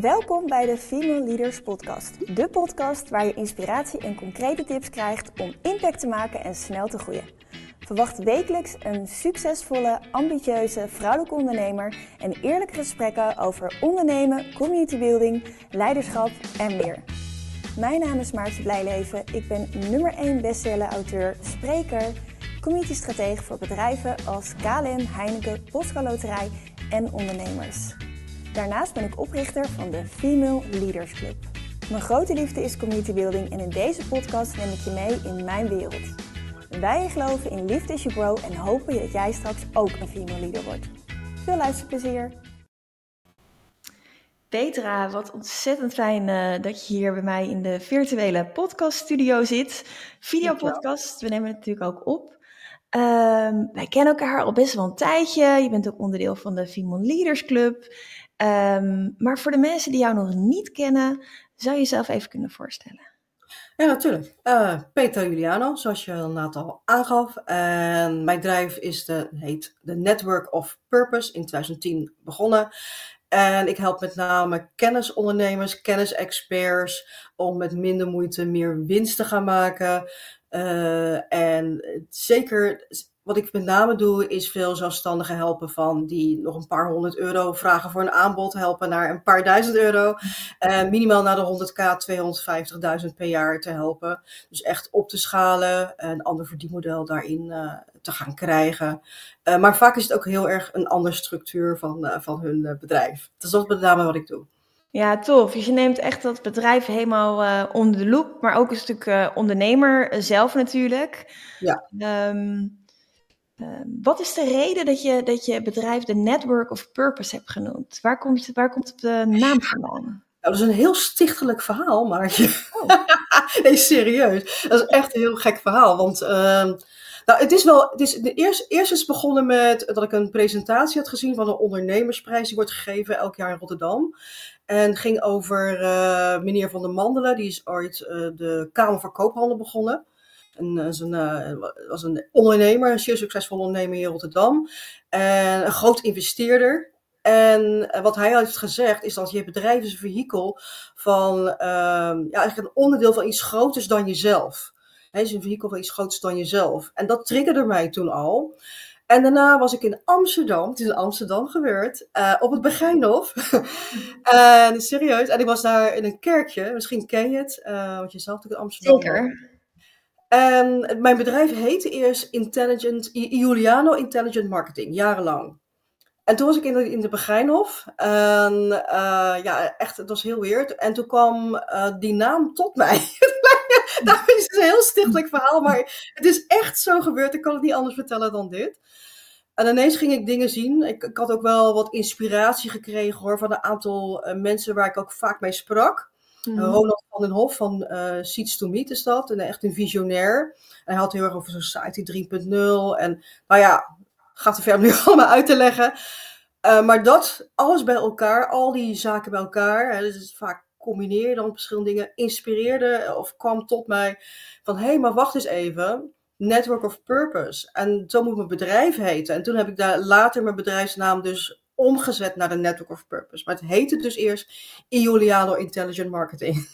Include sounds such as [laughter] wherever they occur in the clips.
Welkom bij de Female Leaders Podcast. De podcast waar je inspiratie en concrete tips krijgt om impact te maken en snel te groeien. Verwacht wekelijks een succesvolle, ambitieuze vrouwelijke ondernemer en eerlijke gesprekken over ondernemen, communitybuilding, leiderschap en meer. Mijn naam is Maartje Blijleven. Ik ben nummer 1 bestseller auteur, spreker, communitystratege voor bedrijven als KLM, Heineken, Postco Loterij en ondernemers. Daarnaast ben ik oprichter van de Female Leaders Club. Mijn grote liefde is community building en in deze podcast neem ik je mee in mijn wereld. Wij geloven in liefde as you grow en hopen dat jij straks ook een female leader wordt. Veel luisterplezier! Petra, wat ontzettend fijn uh, dat je hier bij mij in de virtuele podcaststudio zit. Videopodcast, we nemen het natuurlijk ook op. Um, wij kennen elkaar al best wel een tijdje. Je bent ook onderdeel van de Female Leaders Club. Um, maar voor de mensen die jou nog niet kennen, zou je jezelf even kunnen voorstellen? Ja, natuurlijk. Uh, Peter Juliano, zoals je inderdaad al aangaf. En mijn bedrijf is de, heet de Network of Purpose, in 2010 begonnen. En ik help met name kennisondernemers, kennisexperts om met minder moeite meer winst te gaan maken. Uh, en zeker wat ik met name doe, is veel zelfstandigen helpen van die nog een paar honderd euro vragen voor een aanbod, helpen naar een paar duizend euro. Uh, minimaal naar de 100k, 250.000 per jaar te helpen. Dus echt op te schalen, een ander verdienmodel daarin uh, te gaan krijgen. Uh, maar vaak is het ook heel erg een andere structuur van, van hun bedrijf. Dus dat is met name wat ik doe. Ja, tof. Dus je neemt echt dat bedrijf helemaal uh, onder de loep, maar ook een stuk uh, ondernemer zelf natuurlijk. Ja. Um, Ehm, wat is de reden dat je, dat je bedrijf de Network of Purpose hebt genoemd? Waar komt, waar komt de naam vandaan? Nou, dat is een heel stichtelijk verhaal, maar oh. [laughs] nee, serieus. Dat is echt een heel gek verhaal. Want uh, nou, het is wel. Het is de eerst, eerst is begonnen met dat ik een presentatie had gezien van een ondernemersprijs. Die wordt gegeven elk jaar in Rotterdam. En ging over uh, meneer Van der Mandelen. Die is ooit uh, de Kamer van Koophandel begonnen. En, is een, uh, was een ondernemer, een zeer succesvol ondernemer in Rotterdam. En een groot investeerder. En wat hij heeft gezegd is dat je bedrijf is een vehikel van, uh, ja, eigenlijk een onderdeel van iets groters dan jezelf. Hij is een vehikel van iets groters dan jezelf. En dat triggerde mij toen al. En daarna was ik in Amsterdam, het is in Amsterdam gebeurd, op het Begijnhof. [laughs] en serieus, en ik was daar in een kerkje, misschien ken je het, want je zelf natuurlijk in Amsterdam. Zeker. En mijn bedrijf heette eerst Intelligent, Juliano Intelligent Marketing, jarenlang. En toen was ik in de, in de Begijnhof. En uh, ja, echt, het was heel weird. En toen kwam uh, die naam tot mij. [laughs] dat is een heel stichtelijk verhaal, maar het is echt zo gebeurd. Ik kan het niet anders vertellen dan dit. En ineens ging ik dingen zien. Ik, had ook wel wat inspiratie gekregen hoor, van een aantal uh, mensen waar ik ook vaak mee sprak. Mm. Ronald van den Hof van uh, Seeds to Meet is dat. En echt een visionair. En hij had heel erg over Society 3.0. En nou ja, gaat te ver om nu [laughs] allemaal uit te leggen. Uh, maar dat, alles bij elkaar, al die zaken bij elkaar. Hè, dus vaak combineer je dan verschillende dingen. Inspireerde of kwam tot mij van... Hé, hey, maar wacht eens even. Network of Purpose. En zo moet mijn bedrijf heten. En toen heb ik daar later mijn bedrijfsnaam dus omgezet naar de Network of Purpose. Maar het heette dus eerst Iuliano Intelligent Marketing.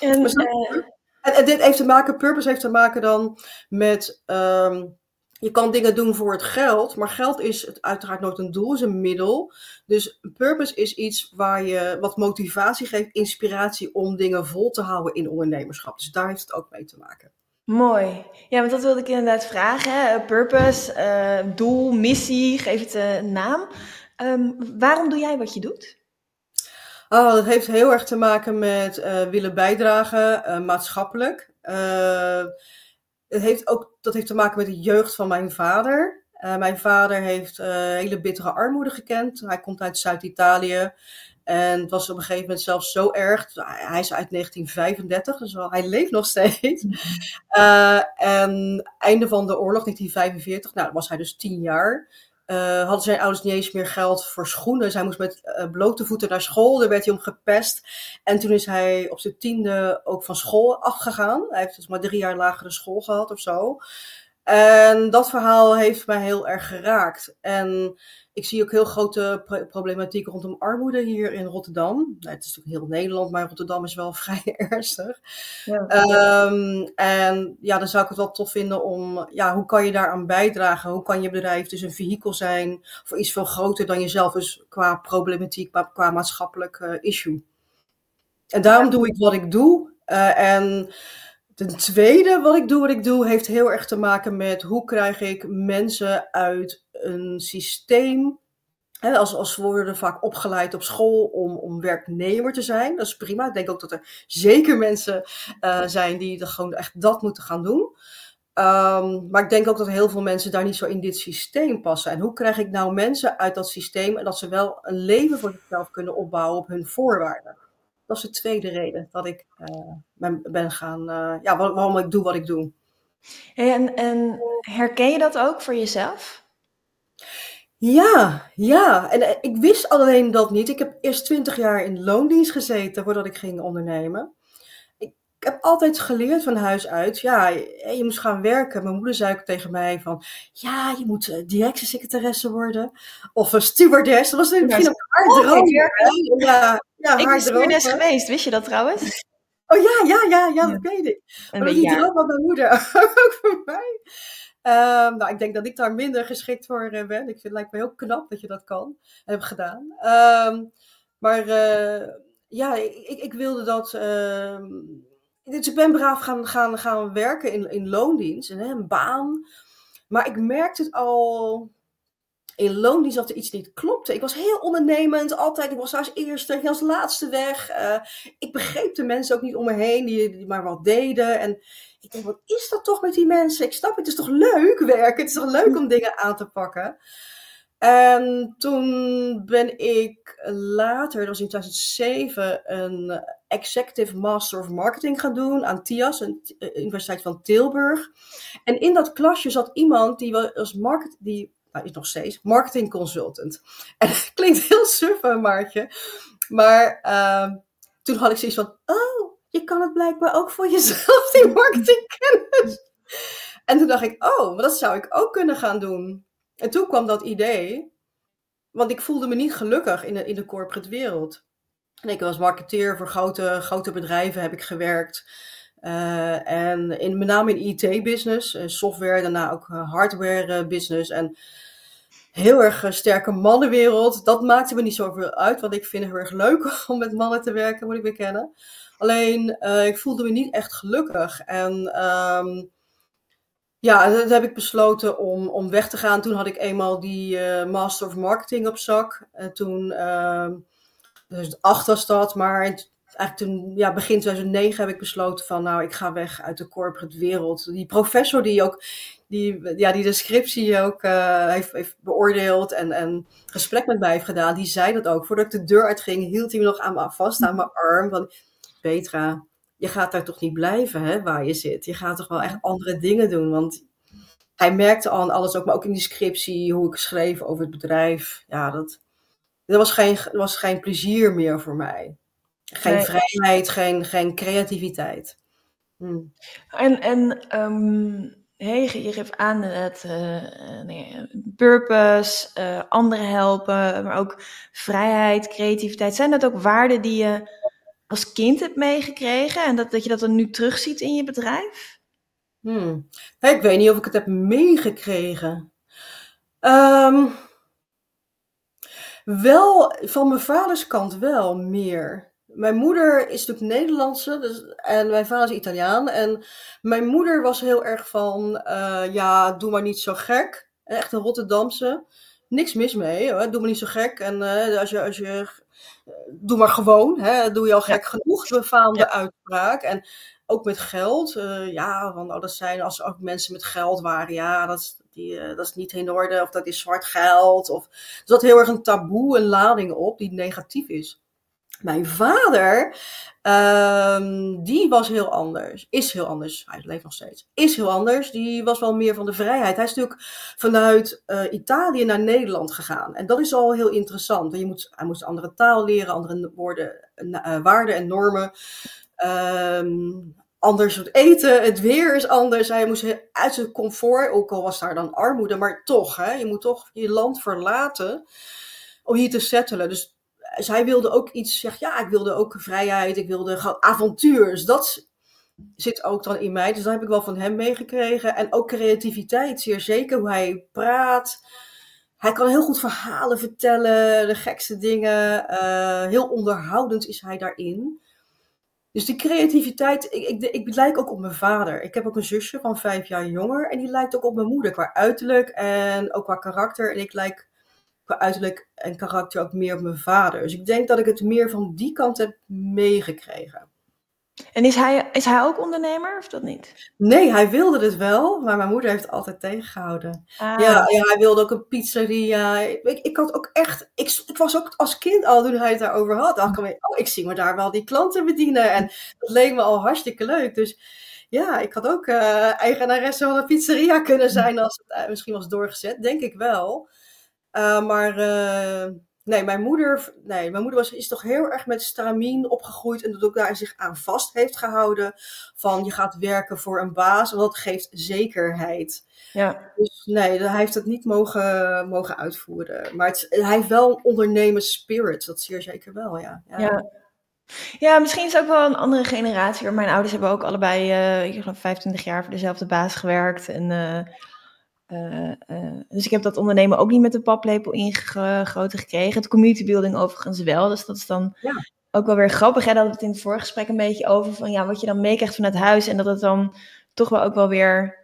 En, [laughs] uh... en, dit heeft te maken, Purpose heeft te maken dan met, um, je kan dingen doen voor het geld, maar geld is het uiteraard nooit een doel, is een middel. Dus Purpose is iets waar je wat motivatie geeft, inspiratie om dingen vol te houden in ondernemerschap. Dus daar heeft het ook mee te maken. Mooi. Ja, want dat wilde ik inderdaad vragen. Hè? Purpose, uh, doel, missie, geef het een naam. Um, waarom doe jij wat je doet? Oh, dat heeft heel erg te maken met uh, willen bijdragen, maatschappelijk. Het heeft ook, dat heeft te maken met de jeugd van mijn vader. mijn vader heeft hele bittere armoede gekend. Hij komt uit Zuid-Italië. En het was op een gegeven moment zelfs zo erg. Hij is uit 1935, dus hij leeft nog steeds. Uh, en einde van de oorlog, 1945, nou, was hij dus tien jaar. Uh, hadden zijn ouders niet eens meer geld voor schoenen. Dus hij moest met uh, blote voeten naar school. Daar werd hij om gepest. En toen is hij op zijn tiende ook van school afgegaan. Hij heeft dus maar drie jaar lagere school gehad of zo. En dat verhaal heeft mij heel erg geraakt. En ik zie ook heel grote problematiek rondom armoede hier in Rotterdam. Nou, het is natuurlijk heel Nederland, maar Rotterdam is wel [laughs] vrij ernstig. Ja. Ehm, en ja, dan zou ik het wel tof vinden om, ja, hoe kan je daaraan bijdragen? Hoe kan je bedrijf dus een vehikel zijn voor iets veel groter dan jezelf, dus qua problematiek, maar qua maatschappelijk uh, issue. En daarom doe ik wat ik doe. Uh, en Ten tweede, wat ik doe, wat ik doe, heeft heel erg te maken met hoe krijg ik mensen uit een systeem. Als, als worden vaak opgeleid op school om, om werknemer te zijn. Dat is prima. Ik denk ook dat er zeker mensen uh, zijn die er gewoon echt dat moeten gaan doen. Um, maar ik denk ook dat heel veel mensen daar niet zo in dit systeem passen. En hoe krijg ik nou mensen uit dat systeem en dat ze wel een leven voor zichzelf kunnen opbouwen op hun voorwaarden? Dat is de tweede reden dat ik uh, ben, ben, gaan, uh, ja, waarom ik doe wat ik doe. En, en herken je dat ook voor jezelf? Ja, ja. En eh, ik wist alleen dat niet. Ik heb eerst twintig jaar in loondienst gezeten voordat ik ging ondernemen. Ik heb altijd geleerd van huis uit. Ja, je moest gaan werken. Mijn moeder zei ook tegen mij van... Ja, je moet uh, directiesecretaresse worden. Of een stewardess. Dat was in het begin een droom. Ja, ja, ik ben stewardess geweest. Wist je dat trouwens? Oh ja, ja, ja, ja, dat weet ik. Maar dat is die droom van mijn moeder. [laughs] ook voor mij. Um, nou, ik denk dat ik daar minder geschikt voor uh, ben. Ik vind het lijkt me heel knap dat je dat kan en heb gedaan. Um, maar uh, ja, ik, ik, wilde dat. Uh, dus ik ben braaf gaan, gaan, gaan werken in, in loondienst, en, een baan. Maar ik merkte het al in loondienst dat er iets niet klopte. Ik was heel ondernemend, altijd. Ik was als eerste, ik als laatste weg. Uh, ik begreep de mensen ook niet om me heen, die, die maar wat deden. En ik denk, wat is dat toch met die mensen? Ik snap, het is toch leuk werken? Het is toch leuk om dingen aan te pakken? En toen ben ik later, dat was in 2007, een Executive Master of Marketing gaan doen aan TIAS, een eh, Universiteit van Tilburg. En in dat klasje zat iemand die was market, die nou, is nog steeds, marketing consultant. [laughs] En het klinkt heel suf, Maartje. Maar uh, toen had ik zoiets van, oh, je kan het blijkbaar ook voor jezelf, die [laughs] marketingkennis. En toen dacht ik, oh, maar dat zou ik ook kunnen gaan doen. En toen kwam dat idee, want ik voelde me niet gelukkig in de, in de corporate wereld. Ik was marketeer voor grote, grote bedrijven, heb ik gewerkt. Uh, en in, met name in IT-business, uh, software, daarna ook uh, hardware-business. En heel erg sterke mannenwereld. Dat maakte me niet zoveel uit, want ik vind het heel erg leuk [laughs] om met mannen te werken, moet ik bekennen. Alleen, ik voelde me niet echt gelukkig. En um, ja, dat heb ik besloten om, om weg te gaan. Toen had ik eenmaal die Master of Marketing op zak. En toen, uh, dus acht was dat, maar eigenlijk toen, ja, begin 2009 heb ik besloten van, nou, ik ga weg uit de corporate wereld. Die professor die ook, die, ja, die de scriptie ook uh, heeft, heeft beoordeeld en, en gesprek met mij heeft gedaan, die zei dat ook. Voordat ik de deur uitging, hield hij me nog aan vast aan mijn arm. Van, Petra, je gaat daar toch niet blijven hè, waar je zit. Je gaat toch wel echt andere dingen doen. Want hij merkte al alles ook, maar ook in die scriptie, hoe ik schreef over het bedrijf. Ja, dat, dat was, geen, dat was geen plezier meer voor mij. Geen vrijheid, geen, geen creativiteit. Hm. En, en um, hey, je geeft aan het uh, nee, purpose, uh, anderen helpen, maar ook vrijheid, creativiteit. Zijn dat ook waarden die je als kind hebt meegekregen en dat, dat je dat dan nu terugziet in je bedrijf? Hmm. ik weet niet of ik het heb meegekregen. Um, wel, van mijn vaders kant wel meer. Mijn moeder is natuurlijk Nederlandse dus, en mijn vader is Italiaan. En mijn moeder was heel erg van, uh, ja, doe maar niet zo gek. Echt een Rotterdamse. Niks mis mee, hoor. doe maar niet zo gek. En uh, als je, als je doe maar gewoon, hè, doe je al gek genoeg, befaamde ja. uitspraak. En ook met geld, uh, ja, want oh, dat zijn als ook mensen met geld waren, ja, dat die, uh, dat is niet in orde, of dat is zwart geld. Of, dus dat heel erg een taboe, een lading op die negatief is. Mijn vader, um, die was heel anders. Is heel anders. Hij leeft nog steeds. Is heel anders. Die was wel meer van de vrijheid. Hij is natuurlijk vanuit uh, Italië naar Nederland gegaan. En dat is al heel interessant. Want je moet, hij moest andere taal leren, andere woorden, uh, waarden en normen. Um, ander soort eten, het weer is anders. Hij moest uit zijn comfort, ook al was daar dan armoede, maar toch, hè, je moet toch je land verlaten om hier te settelen. Dus zij wilde ook iets zeggen, ja, ik wilde ook vrijheid, ik wilde avontuur. Dus dat zit ook dan in mij. Dus dat heb ik wel van hem meegekregen. En ook creativiteit, zeer zeker. Hoe hij praat. Hij kan heel goed verhalen vertellen, de gekste dingen. Uh, heel onderhoudend is hij daarin. Dus die creativiteit, ik, ik, ik lijk ook op mijn vader. Ik heb ook een zusje van vijf jaar jonger en die lijkt ook op mijn moeder qua uiterlijk en ook qua karakter. En ik lijk qua uiterlijk en karakter ook meer op mijn vader. Dus ik denk dat ik het meer van die kant heb meegekregen. En is hij, is hij ook ondernemer of dat niet? Nee, hij wilde het wel, maar mijn moeder heeft het altijd tegengehouden. Ah. Ja, ja, hij wilde ook een pizzeria. Ik, ik had ook echt, ik, ik was ook als kind al toen hij het daarover had, dacht ik, oh, ik zie me daar wel die klanten bedienen. En dat leek me al hartstikke leuk. Dus ja, ik had ook uh, eigenaresse van een pizzeria kunnen zijn als het uh, misschien was doorgezet, denk ik wel. Uh, maar Nee, mijn moeder, nee, mijn moeder was, is toch heel erg met stramien opgegroeid en dat ook daar zich aan vast heeft gehouden. Van je gaat werken voor een baas, want dat geeft zekerheid. Ja. Dus nee, hij heeft het niet mogen, mogen uitvoeren. Maar het, hij heeft wel een ondernemers spirit, dat zeer zeker wel, ja. ja. ja. Ja, misschien is het ook wel een andere generatie. Mijn ouders hebben ook allebei, uh, ik geloof, 25 jaar voor dezelfde baas gewerkt. En uh, uh, uh, dus ik heb dat ondernemen ook niet met de paplepel ingegoten gekregen. Het community building overigens wel. Dus dat is dan ja. ook wel weer grappig. Hè? Dat we het in het vorige gesprek een beetje over van ja, wat je dan meekrijgt vanuit huis. En dat het dan toch wel ook wel weer,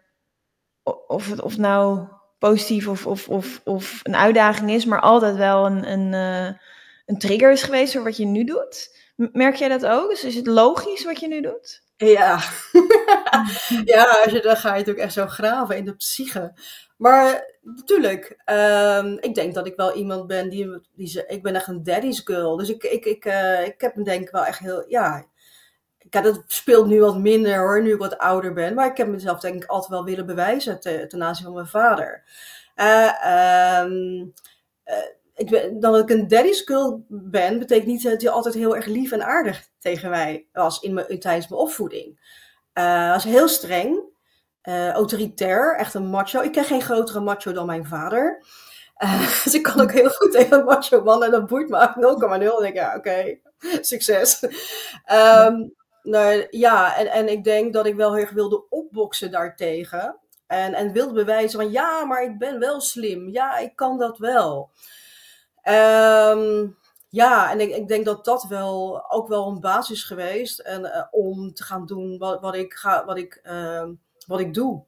of het of nou positief of, of, of, of een uitdaging is, maar altijd wel een, een, uh, een trigger is geweest voor wat je nu doet. Merk jij dat ook? Dus is het logisch wat je nu doet? Ja. [laughs] ja, als je, dan ga je natuurlijk echt zo graven in de psyche. Maar natuurlijk, um, ik denk dat ik wel iemand ben die, die ze, ik ben echt een daddy's girl. Dus ik, ik, ik, uh, ik heb me denk ik wel echt heel, ja, ja, dat speelt nu wat minder hoor, nu ik wat ouder ben. Maar ik heb mezelf denk ik altijd wel willen bewijzen te, ten aanzien van mijn vader. Uh, um, uh, dat ik een daddy's girl ben, betekent niet dat hij altijd heel erg lief en aardig tegen mij was in mijn, tijdens mijn opvoeding. Uh, was heel streng, uh, autoritair, echt een macho. Ik ken geen grotere macho dan mijn vader. Uh, [laughs] dus ik kan ook heel goed tegen een macho man en dat boeit me 0,0. denk ik, ja, oké, [laughs] succes. Um, nou, ja, en, en ik denk dat ik wel heel erg wilde opboksen daartegen. En, en wilde bewijzen van, ja, maar ik ben wel slim. Ja, ik kan dat wel. Um, ja, en ik, denk dat dat wel ook wel een basis geweest en, uh, om te gaan doen wat, wat, ik, ga, wat, ik, uh, wat ik doe.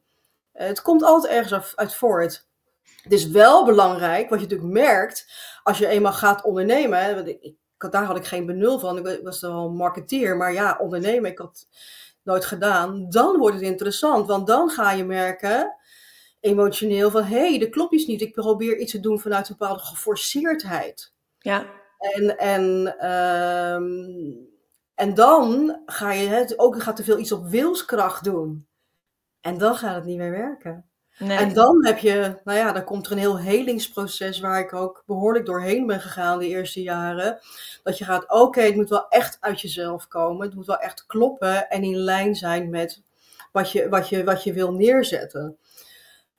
Het komt altijd ergens uit voort. Het is wel belangrijk, wat je natuurlijk merkt, als je eenmaal gaat ondernemen. Ik, ik, daar had ik geen benul van. Ik was wel marketeer, maar ja, ondernemen, ik had nooit gedaan. Dan wordt het interessant, want dan ga je merken emotioneel van hé, hey, de klopt iets niet. Ik probeer iets te doen vanuit een bepaalde geforceerdheid. Ja. En, en, um, en dan ga je het ook gaat te veel iets op wilskracht doen. En dan gaat het niet meer werken. Nee. En dan heb je, nou ja, dan komt er een heel helingsproces waar ik ook behoorlijk doorheen ben gegaan de eerste jaren. Dat je gaat, oké, het moet wel echt uit jezelf komen. Het moet wel echt kloppen en in lijn zijn met wat je, wat je, wat je wil neerzetten.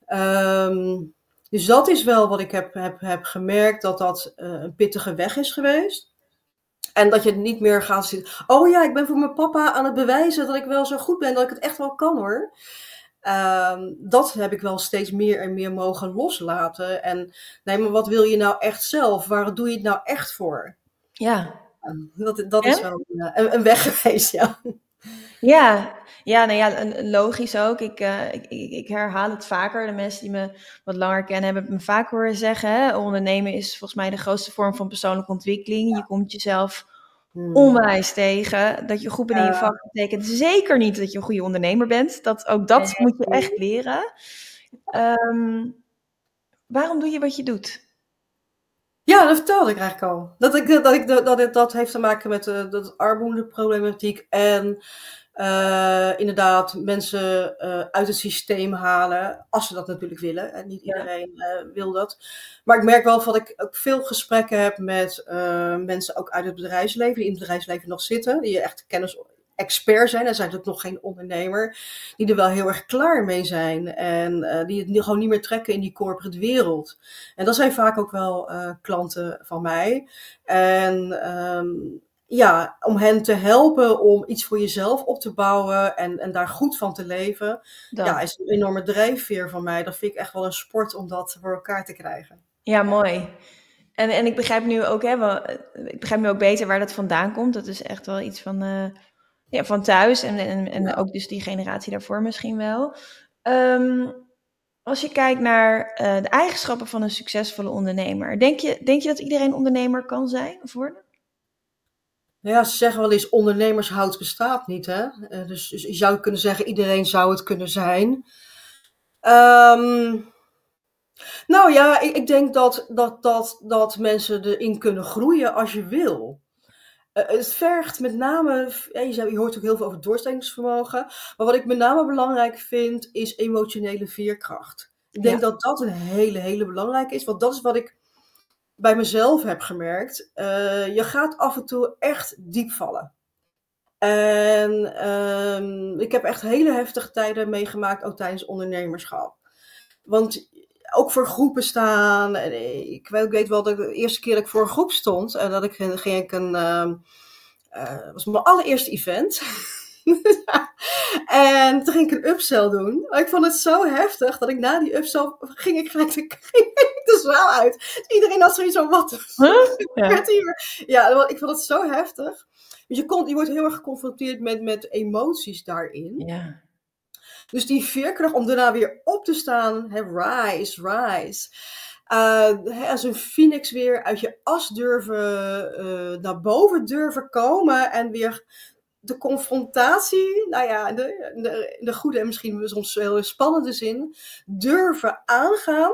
Um, dus dat is wel wat ik heb, heb, heb gemerkt, dat dat uh, een pittige weg is geweest. En dat je niet meer gaat zitten. Oh ja, ik ben voor mijn papa aan het bewijzen dat ik wel zo goed ben, dat ik het echt wel kan hoor. Um, dat heb ik wel steeds meer en meer mogen loslaten. En nee, maar wat wil je nou echt zelf? Waar doe je het nou echt voor? Ja. Dat, dat is wel een, een weg geweest, ja. Ja, ja, nou ja, logisch ook. Ik, uh, ik, ik, herhaal het vaker. De mensen die me wat langer kennen, hebben het me vaak horen zeggen. Hè? Ondernemen is volgens mij de grootste vorm van persoonlijke ontwikkeling. Je komt jezelf hmm. onwijs tegen. Dat je goed bent in je vak betekent zeker niet dat je een goede ondernemer bent. Dat, ook dat moet je echt leren. Um, waarom doe je wat je doet? Ja, dat vertelde ik eigenlijk al. Dat, ik, dat, ik, dat, dat, dat heeft te maken met uh, dat armoedeproblematiek en uh, inderdaad mensen uh, uit het systeem halen, als ze dat natuurlijk willen. En niet iedereen ja. wil dat. Maar ik merk wel dat ik ook veel gesprekken heb met mensen ook uit het bedrijfsleven, die in het bedrijfsleven nog zitten, die echt kennis expert zijn, en zijn natuurlijk nog geen ondernemer, die er wel heel erg klaar mee zijn en uh, die het gewoon niet meer trekken in die corporate wereld. En dat zijn vaak ook wel uh, klanten van mij. En um, ja, om hen te helpen om iets voor jezelf op te bouwen en, en daar goed van te leven, dat. ja, is een enorme drijfveer van mij. Dat vind ik echt wel een sport om dat voor elkaar te krijgen. Ja, mooi. En, en ik begrijp nu ook, hè, wel, ik begrijp nu ook beter waar dat vandaan komt. Dat is echt wel iets van, uh, ja, van thuis en, en, en ja. ook dus die generatie daarvoor misschien wel. Um, als je kijkt naar uh, de eigenschappen van een succesvolle ondernemer, denk je, denk je dat iedereen ondernemer kan zijn of worden? Nou ja, ze zeggen wel eens ondernemershout bestaat niet. Hè? Uh, dus, dus je zou kunnen zeggen, iedereen zou het kunnen zijn. Um, nou ja, ik, ik, denk dat, dat, dat, dat mensen erin kunnen groeien als je wil. Uh, het vergt met name, je, zei, je hoort ook heel veel over doorzettingsvermogen. Maar wat ik met name belangrijk vind, is emotionele veerkracht. Ik denk ja. dat dat een hele, hele belangrijke is. Want dat is wat ik bij mezelf heb gemerkt. Uh, je gaat af en toe echt diep vallen. En um, ik heb echt hele heftige tijden meegemaakt, ook tijdens ondernemerschap. Want ook voor groepen staan. Ik weet wel dat de eerste keer dat ik voor een groep stond, en dat ik ging ik een. Uh, uh, was mijn allereerste event. [laughs] en toen ging ik een upsell doen. Ik vond het zo heftig dat ik na die upsell ging ik gelijk [laughs] ging [laughs] de zaal uit. Dus iedereen had zoiets van, wat huh? [laughs] ja. hier? Ja, ik vond het zo heftig. Dus je, kon, je wordt heel erg geconfronteerd met, met emoties daarin. Ja. Dus die veerkracht om daarna weer op te staan, hè, rise, rise. Uh, als een phoenix weer uit je as durven, uh, naar boven durven komen en weer de confrontatie, nou ja, de, de, de goede en misschien soms heel spannende zin, durven aangaan.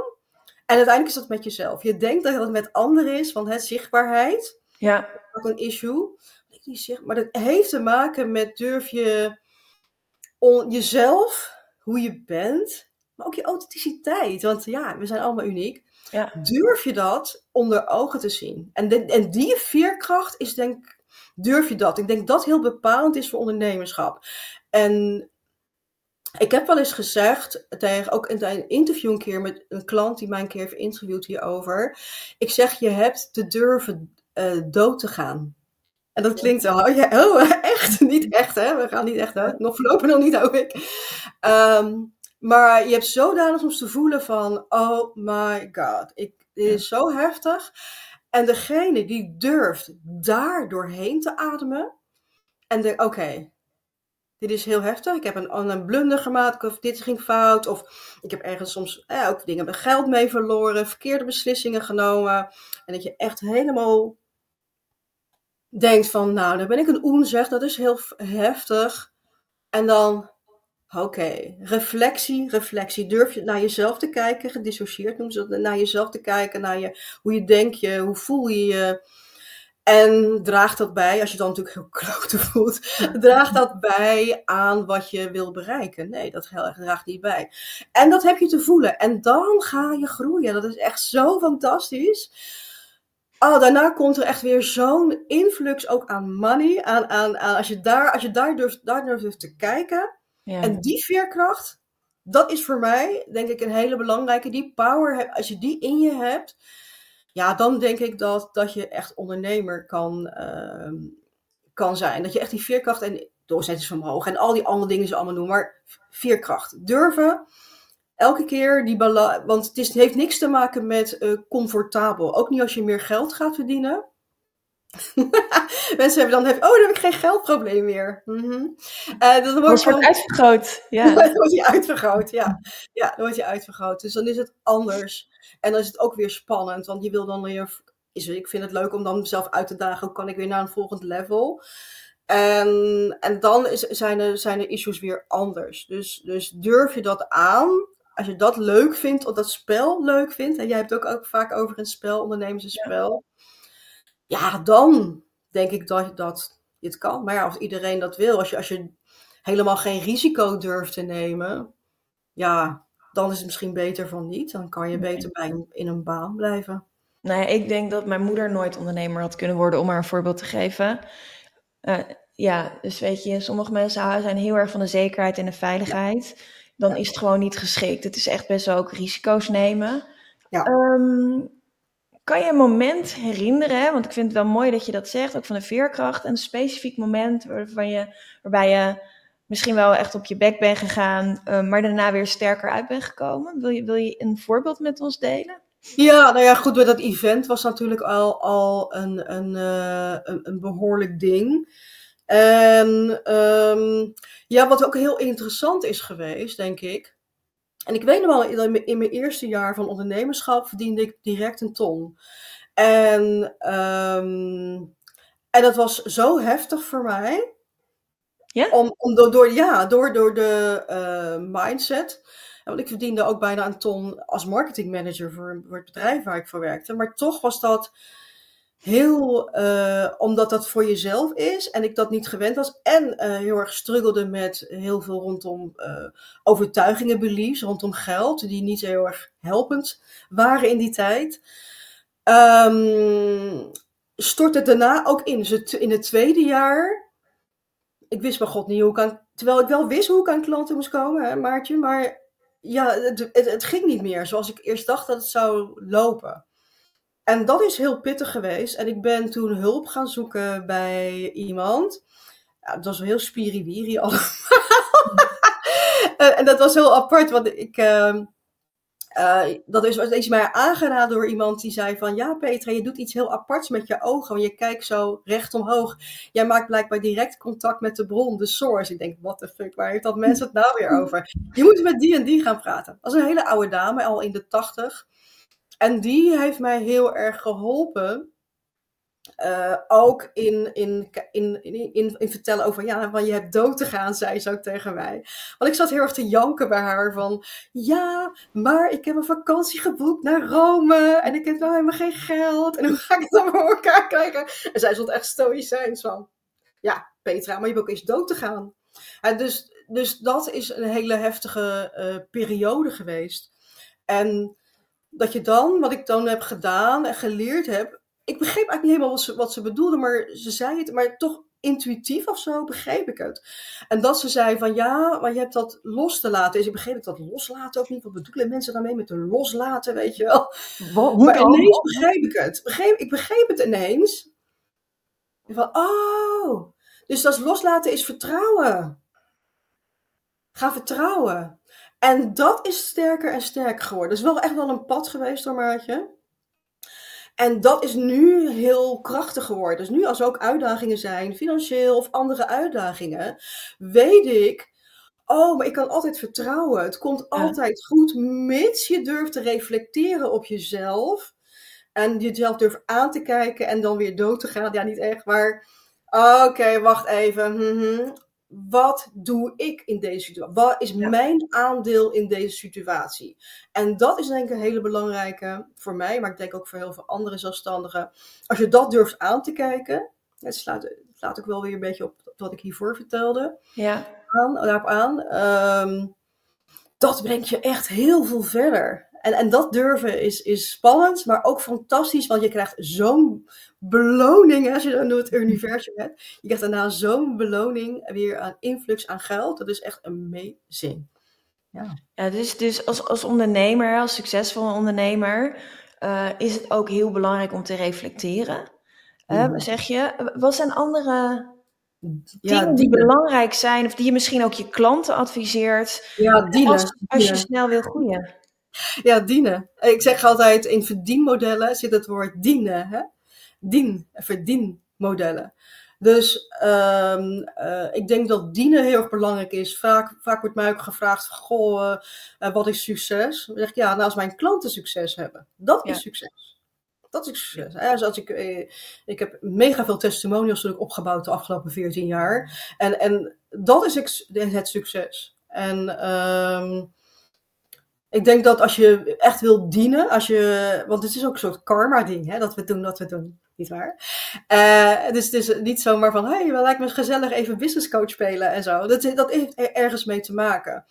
En uiteindelijk is dat met jezelf. Je denkt dat het met anderen is, want het zichtbaarheid, ja. ook een issue. Maar dat heeft te maken met durf je on, jezelf, hoe je bent, maar ook je authenticiteit. Want ja, we zijn allemaal uniek. Ja. Durf je dat onder ogen te zien? En, de, en die veerkracht is denk durf je dat? Ik denk dat heel bepalend is voor ondernemerschap. En ik heb wel eens gezegd, tegen, ook in een interview een keer met een klant die mij een keer heeft geïnterviewd hierover. Ik zeg, je hebt te durven uh, dood te gaan. En dat klinkt wel, oh, ja, oh, [laughs] echt? Niet echt, hè? We gaan niet echt dood. Nog voorlopig nog niet, hoop ik. Um, maar je hebt zodanig soms te voelen van, oh my god, ik, dit is zo heftig. En degene die durft daar doorheen te ademen en denkt, oké, okay, dit is heel heftig. Ik heb een, blunder gemaakt of dit ging fout. Of ik heb ergens soms eh, ook dingen met geld mee verloren, verkeerde beslissingen genomen. En dat je echt helemaal denkt van, nou, dan ben ik een oen zeg, dat is heel heftig. En dan Oké, reflectie, reflectie. Durf je naar jezelf te kijken, gedissocieerd noemen ze dat, naar jezelf te kijken, naar je, hoe je denk je, hoe voel je je. En draagt dat bij, als je dan natuurlijk heel klote voelt, draagt dat bij aan wat je wil bereiken? Nee, dat draagt niet bij. En dat heb je te voelen. En dan ga je groeien. Dat is echt zo fantastisch. Oh, daarna komt er echt weer zo'n influx ook aan money. Aan, aan, aan, als je daar, als je daar, durft, daar durft te kijken ja. En die veerkracht, dat is voor mij, denk ik, een hele belangrijke. Die power, als je die in je hebt, ja, dan denk ik dat, dat je echt ondernemer kan, uh, kan zijn. Dat je echt die veerkracht en doorzettingsvermogen en al die andere dingen ze allemaal doen, maar veerkracht. Durven, elke keer die balans, want het, is, het heeft niks te maken met uh, comfortabel. Ook niet als je meer geld gaat verdienen. [laughs] Mensen hebben dan, oh, dan heb ik geen geldprobleem meer. Mm -hmm. uh, dan wordt je uitvergroot. [laughs] Ja. dan wordt je uitvergroot, ja. Ja, dan wordt je uitvergroot. Dus dan is het anders. En dan is het ook weer spannend, want je wil dan weer... Is, ik vind het leuk om dan mezelf uit te dagen, hoe kan ik weer naar een volgend level? En, en dan is, zijn, er, zijn de issues weer anders. Dus, dus durf je dat aan als je dat leuk vindt, of dat spel leuk vindt, en jij hebt ook, ook vaak over een spel, ondernemers een spel, ja, dan denk ik dat, dat je het kan. Maar ja, als iedereen dat wil, als je, als je helemaal geen risico durft te nemen, ja, dan is het misschien beter van niet. Dan kan je beter bij in een baan blijven. Nou ja, ik denk dat mijn moeder nooit ondernemer had kunnen worden, om haar een voorbeeld te geven. Uh, ja, dus weet je, sommige mensen zijn heel erg van de zekerheid en de veiligheid. Dan is het gewoon niet geschikt. Het is echt best wel ook risico's nemen. Ja. Ehm, kan je een moment herinneren, want ik vind het wel mooi dat je dat zegt, ook van de veerkracht, een specifiek moment waarvan je, waarbij je misschien wel echt op je bek bent gegaan, uh, maar daarna weer sterker uit bent gekomen? Wil je, wil je een voorbeeld met ons delen? Ja, nou ja, goed, bij dat event was natuurlijk al, al een, een, uh, een, behoorlijk ding. En um, ja, wat ook heel interessant is geweest, denk ik. En ik weet nog wel, in, in mijn eerste jaar van ondernemerschap verdiende ik direct een ton. En, um, en dat was zo heftig voor mij. Ja? Om, om door, door, ja, door, door de uh, mindset. Want ik verdiende ook bijna een ton als marketingmanager voor, voor het bedrijf waar ik voor werkte. Maar toch was dat heel, uh, omdat dat voor jezelf is en ik dat niet gewend was. En uh, heel erg struggelde met heel veel rondom uh, overtuigingen, beliefs, rondom geld, die niet heel erg helpend waren in die tijd. Um, stort het daarna ook in. Dus in het tweede jaar, ik wist bij God niet hoe ik aan, terwijl ik wel wist hoe ik aan klanten moest komen, hè, Maartje, maar ja, het, het ging niet meer zoals ik eerst dacht dat het zou lopen. En dat is heel pittig geweest. En ik ben toen hulp gaan zoeken bij iemand. Ja, dat was heel spiriwiri [laughs] allemaal. en dat was heel apart, want ik... Uh, uh, dat is, is mij aangeraden door iemand die zei van... Ja, Petra, je doet iets heel aparts met je ogen. Want je kijkt zo recht omhoog. Jij maakt blijkbaar direct contact met de bron, de source. Ik denk, what the fuck, waar heeft dat mensen het nou weer over? Je moet met die en die gaan praten. Dat is een hele oude dame, al in de tachtig. En die heeft mij heel erg geholpen. Uh, ook in, in, in, in, in, vertellen over, ja, van je hebt dood te gaan, zei ze ook tegen mij. Want ik zat heel erg te janken bij haar van, ja, maar ik heb een vakantie geboekt naar Rome en ik heb nou helemaal geen geld en hoe ga ik het dan voor elkaar krijgen? En zij stond echt stoïcijns van, ja, Petra, maar je hebt ook eens dood te gaan. En dus, dus dat is een hele heftige uh, periode geweest. En dat je dan, wat ik dan heb gedaan en geleerd heb. Ik begreep eigenlijk niet helemaal wat ze, wat ze bedoelde, maar ze zei het, maar toch intuïtief of zo begreep ik het. En dat ze zei van ja, maar je hebt dat los te laten. Dus ik begreep ik dat loslaten ook niet. Wat bedoelen mensen daarmee met de loslaten, weet je wel? Wat, maar ineens begreep ik het. Begreep, ik begreep het ineens. Van, oh, dus dat loslaten is vertrouwen. Ga vertrouwen. En dat is sterker en sterker geworden. Dat is wel echt wel een pad geweest hoor, Maatje. En dat is nu heel krachtig geworden. Dus nu als er ook uitdagingen zijn, financieel of andere uitdagingen, weet ik, oh, maar ik kan altijd vertrouwen. Het komt altijd goed, mits je durft te reflecteren op jezelf. En jezelf durft aan te kijken en dan weer dood te gaan. Ja, niet echt, maar oké, wacht even. Mhm wat doe ik in deze situatie? Wat is mijn aandeel in deze situatie? En dat is denk ik een hele belangrijke voor mij, maar ik denk ook voor heel veel andere zelfstandigen. Als je dat durft aan te kijken, het slaat, het slaat ook wel weer een beetje op wat ik hiervoor vertelde. Ja. Aan, daarop aan. Ehm, dat brengt je echt heel veel verder. En, en dat durven is, is spannend, maar ook fantastisch, want je krijgt zo'n beloning als je dan het universum hebt. Je krijgt daarna zo'n beloning weer aan influx aan geld. Dat is echt amazing. Ja, ja dus, dus als, als ondernemer, als succesvolle ondernemer, uh, is het ook heel belangrijk om te reflecteren. Uh, Zeg je, wat zijn andere ja, dingen die belangrijk zijn, of die je misschien ook je klanten adviseert, ja, als, als je snel wil groeien? [laughs] Ja, dienen. Ik zeg altijd, in verdienmodellen zit het woord dienen. Hè? Dien, verdienmodellen. Dus um, uh, ik denk dat dienen heel erg belangrijk is. Vaak, vaak wordt mij ook gevraagd: Goh, uh, wat is succes? Dan zeg ik ja, nou, als mijn klanten succes hebben, dat is succes. Dat is succes. Ja. Dus als ik, ik heb mega veel testimonials opgebouwd de afgelopen 14 jaar. En, en dat is het succes. En um, ik denk dat als je echt wil dienen, als je, want het is ook een soort karma-ding, dat we doen, dat we doen, niet waar? Uh, dus het is niet zomaar van, hey, wel lijkt me gezellig even business coach spelen en zo. Dat, dat heeft ergens mee te maken.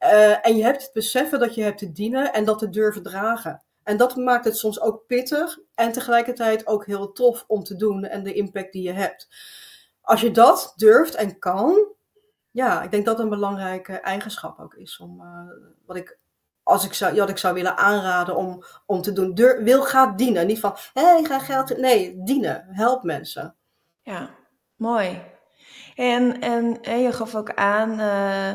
Uh, en je hebt het beseffen dat je hebt te dienen en dat te durven dragen. En dat maakt het soms ook pittig en tegelijkertijd ook heel tof om te doen en de impact die je hebt. als je dat durft en kan, ja, ik denk dat een belangrijke eigenschap ook is. Om, uh, wat ik, als ik zou, wat ik zou willen aanraden om, om te doen. Wil gaat dienen. Niet van, hé, hey, ga geld. Nee, dienen. Help mensen. Ja, mooi. En, en, en je gaf ook aan. Uh,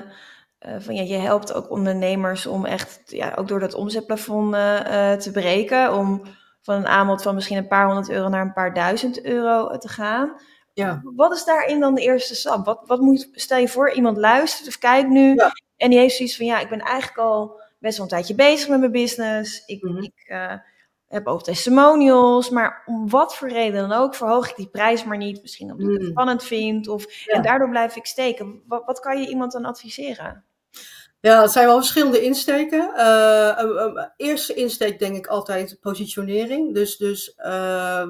van ja, je helpt ook ondernemers om echt ja, ook door dat omzetplafond uh, te breken. Om van een aanbod van misschien een paar honderd euro naar een paar duizend euro te gaan. Ja. Wat is daarin dan de eerste stap? Wat, wat moet, stel je voor, iemand luistert of kijkt nu en die heeft zoiets van, ja, ik ben eigenlijk al best wel een tijdje bezig met mijn business. Ik, mm ik uh, heb ook testimonials, maar om wat voor reden dan ook verhoog ik die prijs maar niet. Misschien omdat ik het mm. spannend vind of, en daardoor blijf ik steken. Wat, wat kan je iemand dan adviseren? Ja, het zijn wel verschillende insteken. Uh, eerste insteek denk ik altijd positionering. Dus, dus uh,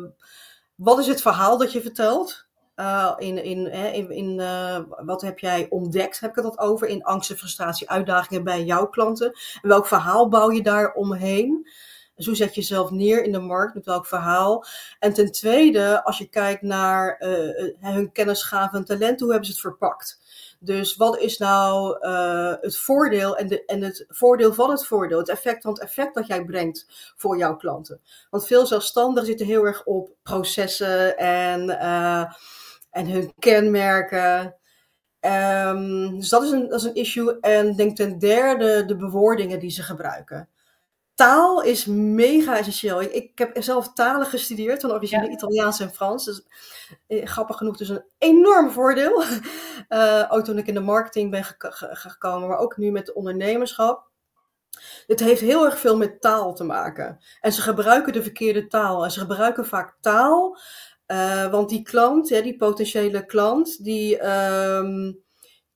wat is het verhaal dat je vertelt? Uh, in, in, in, in uh, wat heb jij ontdekt, heb ik het over, in angsten, frustratie, uitdagingen bij jouw klanten? En welk verhaal bouw je daar omheen? Dus hoe zet je jezelf neer in de markt, met welk verhaal? En ten tweede, als je kijkt naar uh, hun kennisgave en talent, hoe hebben ze het verpakt? Dus wat is nou het voordeel en, de, en het voordeel van het voordeel? Het effect van het effect dat jij brengt voor jouw klanten. Want veel zelfstandigen zitten heel erg op processen en, en hun kenmerken. Um, dus dat is, een, dat is een issue. En denk ten derde de bewoordingen die ze gebruiken taal is mega essentieel. Ik, ik, heb zelf talen gestudeerd, van origineel Italiaans en Frans. Dus eh, grappig genoeg, dus een enorm voordeel. Uh, [laughs] ook toen ik in de marketing ben gekomen, maar ook nu met ondernemerschap. Het heeft heel erg veel met taal te maken. En ze gebruiken de verkeerde taal. En ze gebruiken vaak taal, uh, want die klant, die potentiële klant, die. Um,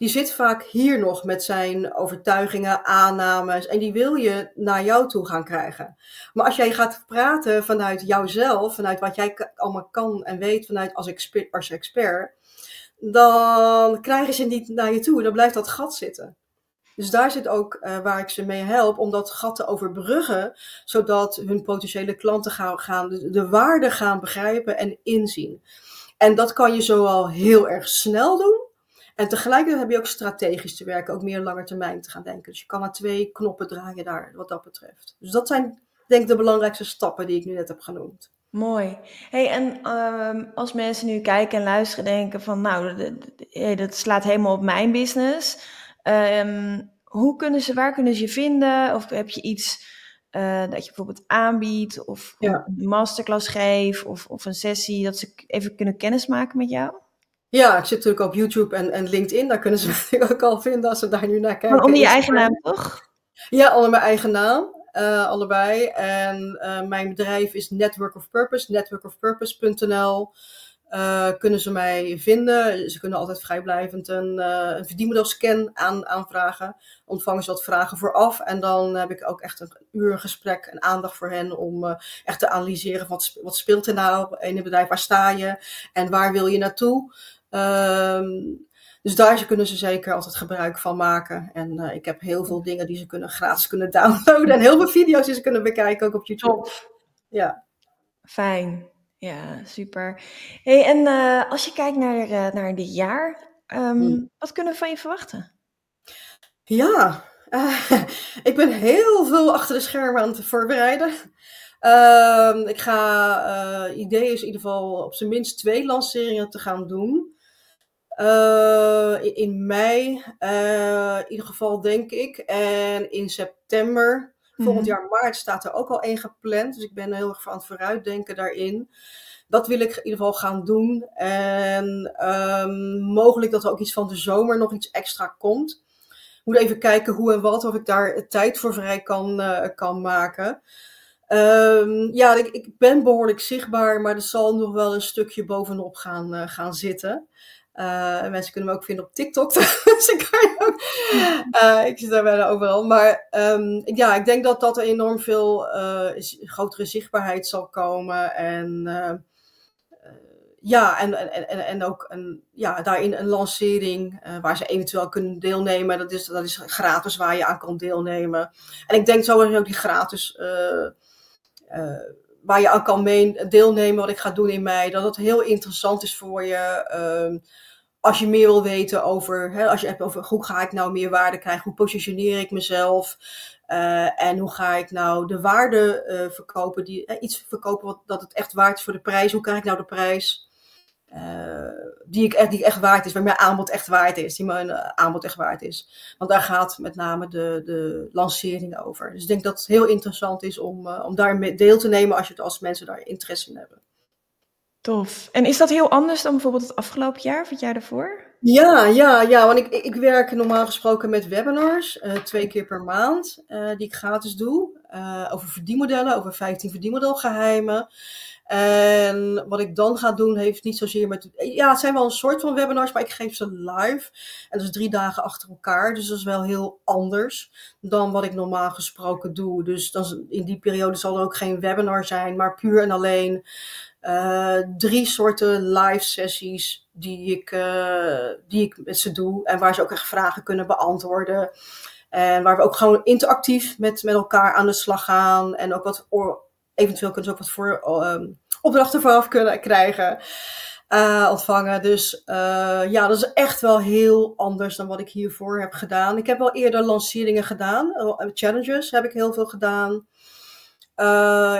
die zit vaak hier nog met zijn overtuigingen, aannames. En die wil je naar jou toe gaan krijgen. Maar als jij gaat praten vanuit jouzelf, vanuit wat jij allemaal kan en weet, vanuit als, expert, als expert, dan krijgen ze niet naar je toe. Dan blijft dat gat zitten. Dus daar zit ook uh, waar ik ze mee help, om dat gat te overbruggen, zodat hun potentiële klanten gaan, de, de waarde gaan begrijpen en inzien. En dat kan je zowel heel erg snel doen, en tegelijkertijd heb je ook strategisch te werken, ook meer lange termijn te gaan denken. Dus je kan maar twee knoppen draaien daar, wat dat betreft. Dus dat zijn, denk ik, de belangrijkste stappen die ik nu net heb genoemd. Mooi. Hey, en uh, als mensen nu kijken en luisteren, denken van, nou, dat slaat helemaal op mijn business. Um, hoe kunnen ze, waar kunnen ze je vinden? Of heb je iets uh, dat je bijvoorbeeld aanbiedt, of ja. een masterclass geeft, of, of een sessie, dat ze even kunnen kennismaken met jou? Ja, ik zit natuurlijk op YouTube en, en LinkedIn. Daar kunnen ze [laughs] me ook al vinden als ze daar nu naar kijken. Maar onder je eigen naam, toch? Ja, onder mijn eigen naam. Uh, allebei. En uh, mijn bedrijf is Network of Purpose, networkofpurpose.nl. Uh, eh, kunnen ze mij vinden. Ze kunnen altijd vrijblijvend een, een verdienmodelscan aan, aanvragen. Ontvangen ze wat vragen vooraf. En dan heb ik ook echt een uur gesprek en aandacht voor hen om echt te analyseren wat, wat speelt er nou in het bedrijf, waar sta je en waar wil je naartoe. Um, dus daar kunnen ze zeker altijd gebruik van maken. En uh, ik heb heel veel dingen die ze kunnen gratis kunnen [laughs] downloaden. En heel veel video's die ze kunnen bekijken, ook op YouTube. Ja. Fijn. Ja, super. Hey, en uh, als je kijkt naar, uh, naar dit jaar, um, wat kunnen we van je verwachten? Ja, [laughs] ik ben heel veel achter de schermen aan het voorbereiden. Uh, ik ga, idee is in ieder geval op zijn minst twee lanceringen te gaan doen. In mei, in ieder geval denk ik. En in september, volgend mhm. jaar maart, staat er ook al één gepland. Dus ik ben heel erg aan het vooruitdenken daarin. Dat wil ik in ieder geval gaan doen. En um, mogelijk dat er ook iets van de zomer nog iets extra komt. Moet even kijken hoe en wat, of ik daar tijd voor vrij kan, uh, kan maken. Um, ja, ik, ik, ben behoorlijk zichtbaar, maar er zal nog wel een stukje bovenop gaan, uh, gaan zitten. Uh, mensen kunnen me ook vinden op TikTok. [laughs] dus ik, ook, uh, ik zit daar bijna overal. Maar um, ja, ik denk dat dat er enorm veel uh, grotere zichtbaarheid zal komen. En ja, en, en, en, en ook een, ja, daarin een lancering waar ze eventueel kunnen deelnemen. Dat is, dat is gratis waar je aan kan deelnemen. En ik denk sowieso ook die gratis waar je aan kan mee, deelnemen, wat ik ga doen in mei. Dat het heel interessant is voor je. Ehm, als je meer wil weten over, hè, als je hebt over hoe ga ik nou meer waarde krijgen, hoe positioneer ik mezelf uh, en hoe ga ik nou de waarde uh, verkopen, die, iets verkopen wat, dat het echt waard is voor de prijs, hoe krijg ik nou de prijs uh, die, ik, die echt waard is, waar mijn aanbod echt waard is, die mijn aanbod echt waard is. Want daar gaat met name de, de lancering over. Dus ik denk dat het heel interessant is om, om daar deel te nemen als, je, als mensen daar interesse in hebben. Tof. En is dat heel anders dan bijvoorbeeld het afgelopen jaar of het jaar daarvoor? Ja, ja, ja. Want ik, ik werk normaal gesproken met webinars, uh, twee keer per maand, uh, die ik gratis doe. Uh, over verdienmodellen, over 15 verdienmodelgeheimen. En wat ik dan ga doen, heeft niet zozeer met. Ja, het zijn wel een soort van webinars, maar ik geef ze live. En dat is drie dagen achter elkaar. Dus dat is wel heel anders dan wat ik normaal gesproken doe. Dus dan, in die periode zal er ook geen webinar zijn, maar puur en alleen uh, drie soorten live sessies die ik, uh, die ik met ze doe. En waar ze ook echt vragen kunnen beantwoorden. En waar we ook gewoon interactief met, met elkaar aan de slag gaan. En ook wat, eventueel kunnen ze ook wat voor, um, opdrachten vooraf kunnen krijgen. Uh, ontvangen. Dus uh, ja, dat is echt wel heel anders dan wat ik hiervoor heb gedaan. Ik heb wel eerder lanceringen gedaan. Challenges heb ik heel veel gedaan.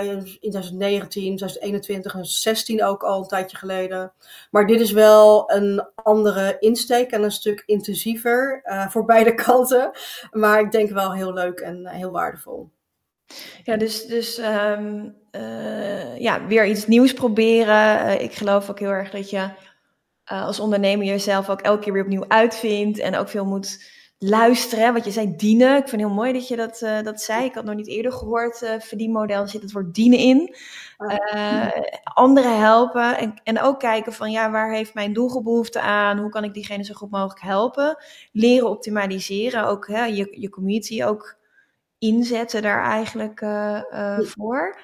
In 2019, 2021 en 2016 ook al een tijdje geleden. Maar dit is wel een andere insteek en een stuk intensiever voor beide [laughs] kanten. Maar ik denk wel heel leuk en heel waardevol. Ja, dus, dus um, uh, ja, weer iets nieuws proberen. ik geloof ook heel erg dat je als ondernemer jezelf ook elke keer weer opnieuw uitvindt en ook veel moet luisteren. Wat je zei, dienen. Ik vind het heel mooi dat je dat, dat zei. Ik had nog niet eerder gehoord, verdienmodel, er zit het woord dienen in. Anderen helpen en, en ook kijken van, ja, waar heeft mijn doelgroep aan? Hoe kan ik diegene zo goed mogelijk helpen? Leren optimaliseren, ook hè, je, je community ook inzetten daar eigenlijk voor.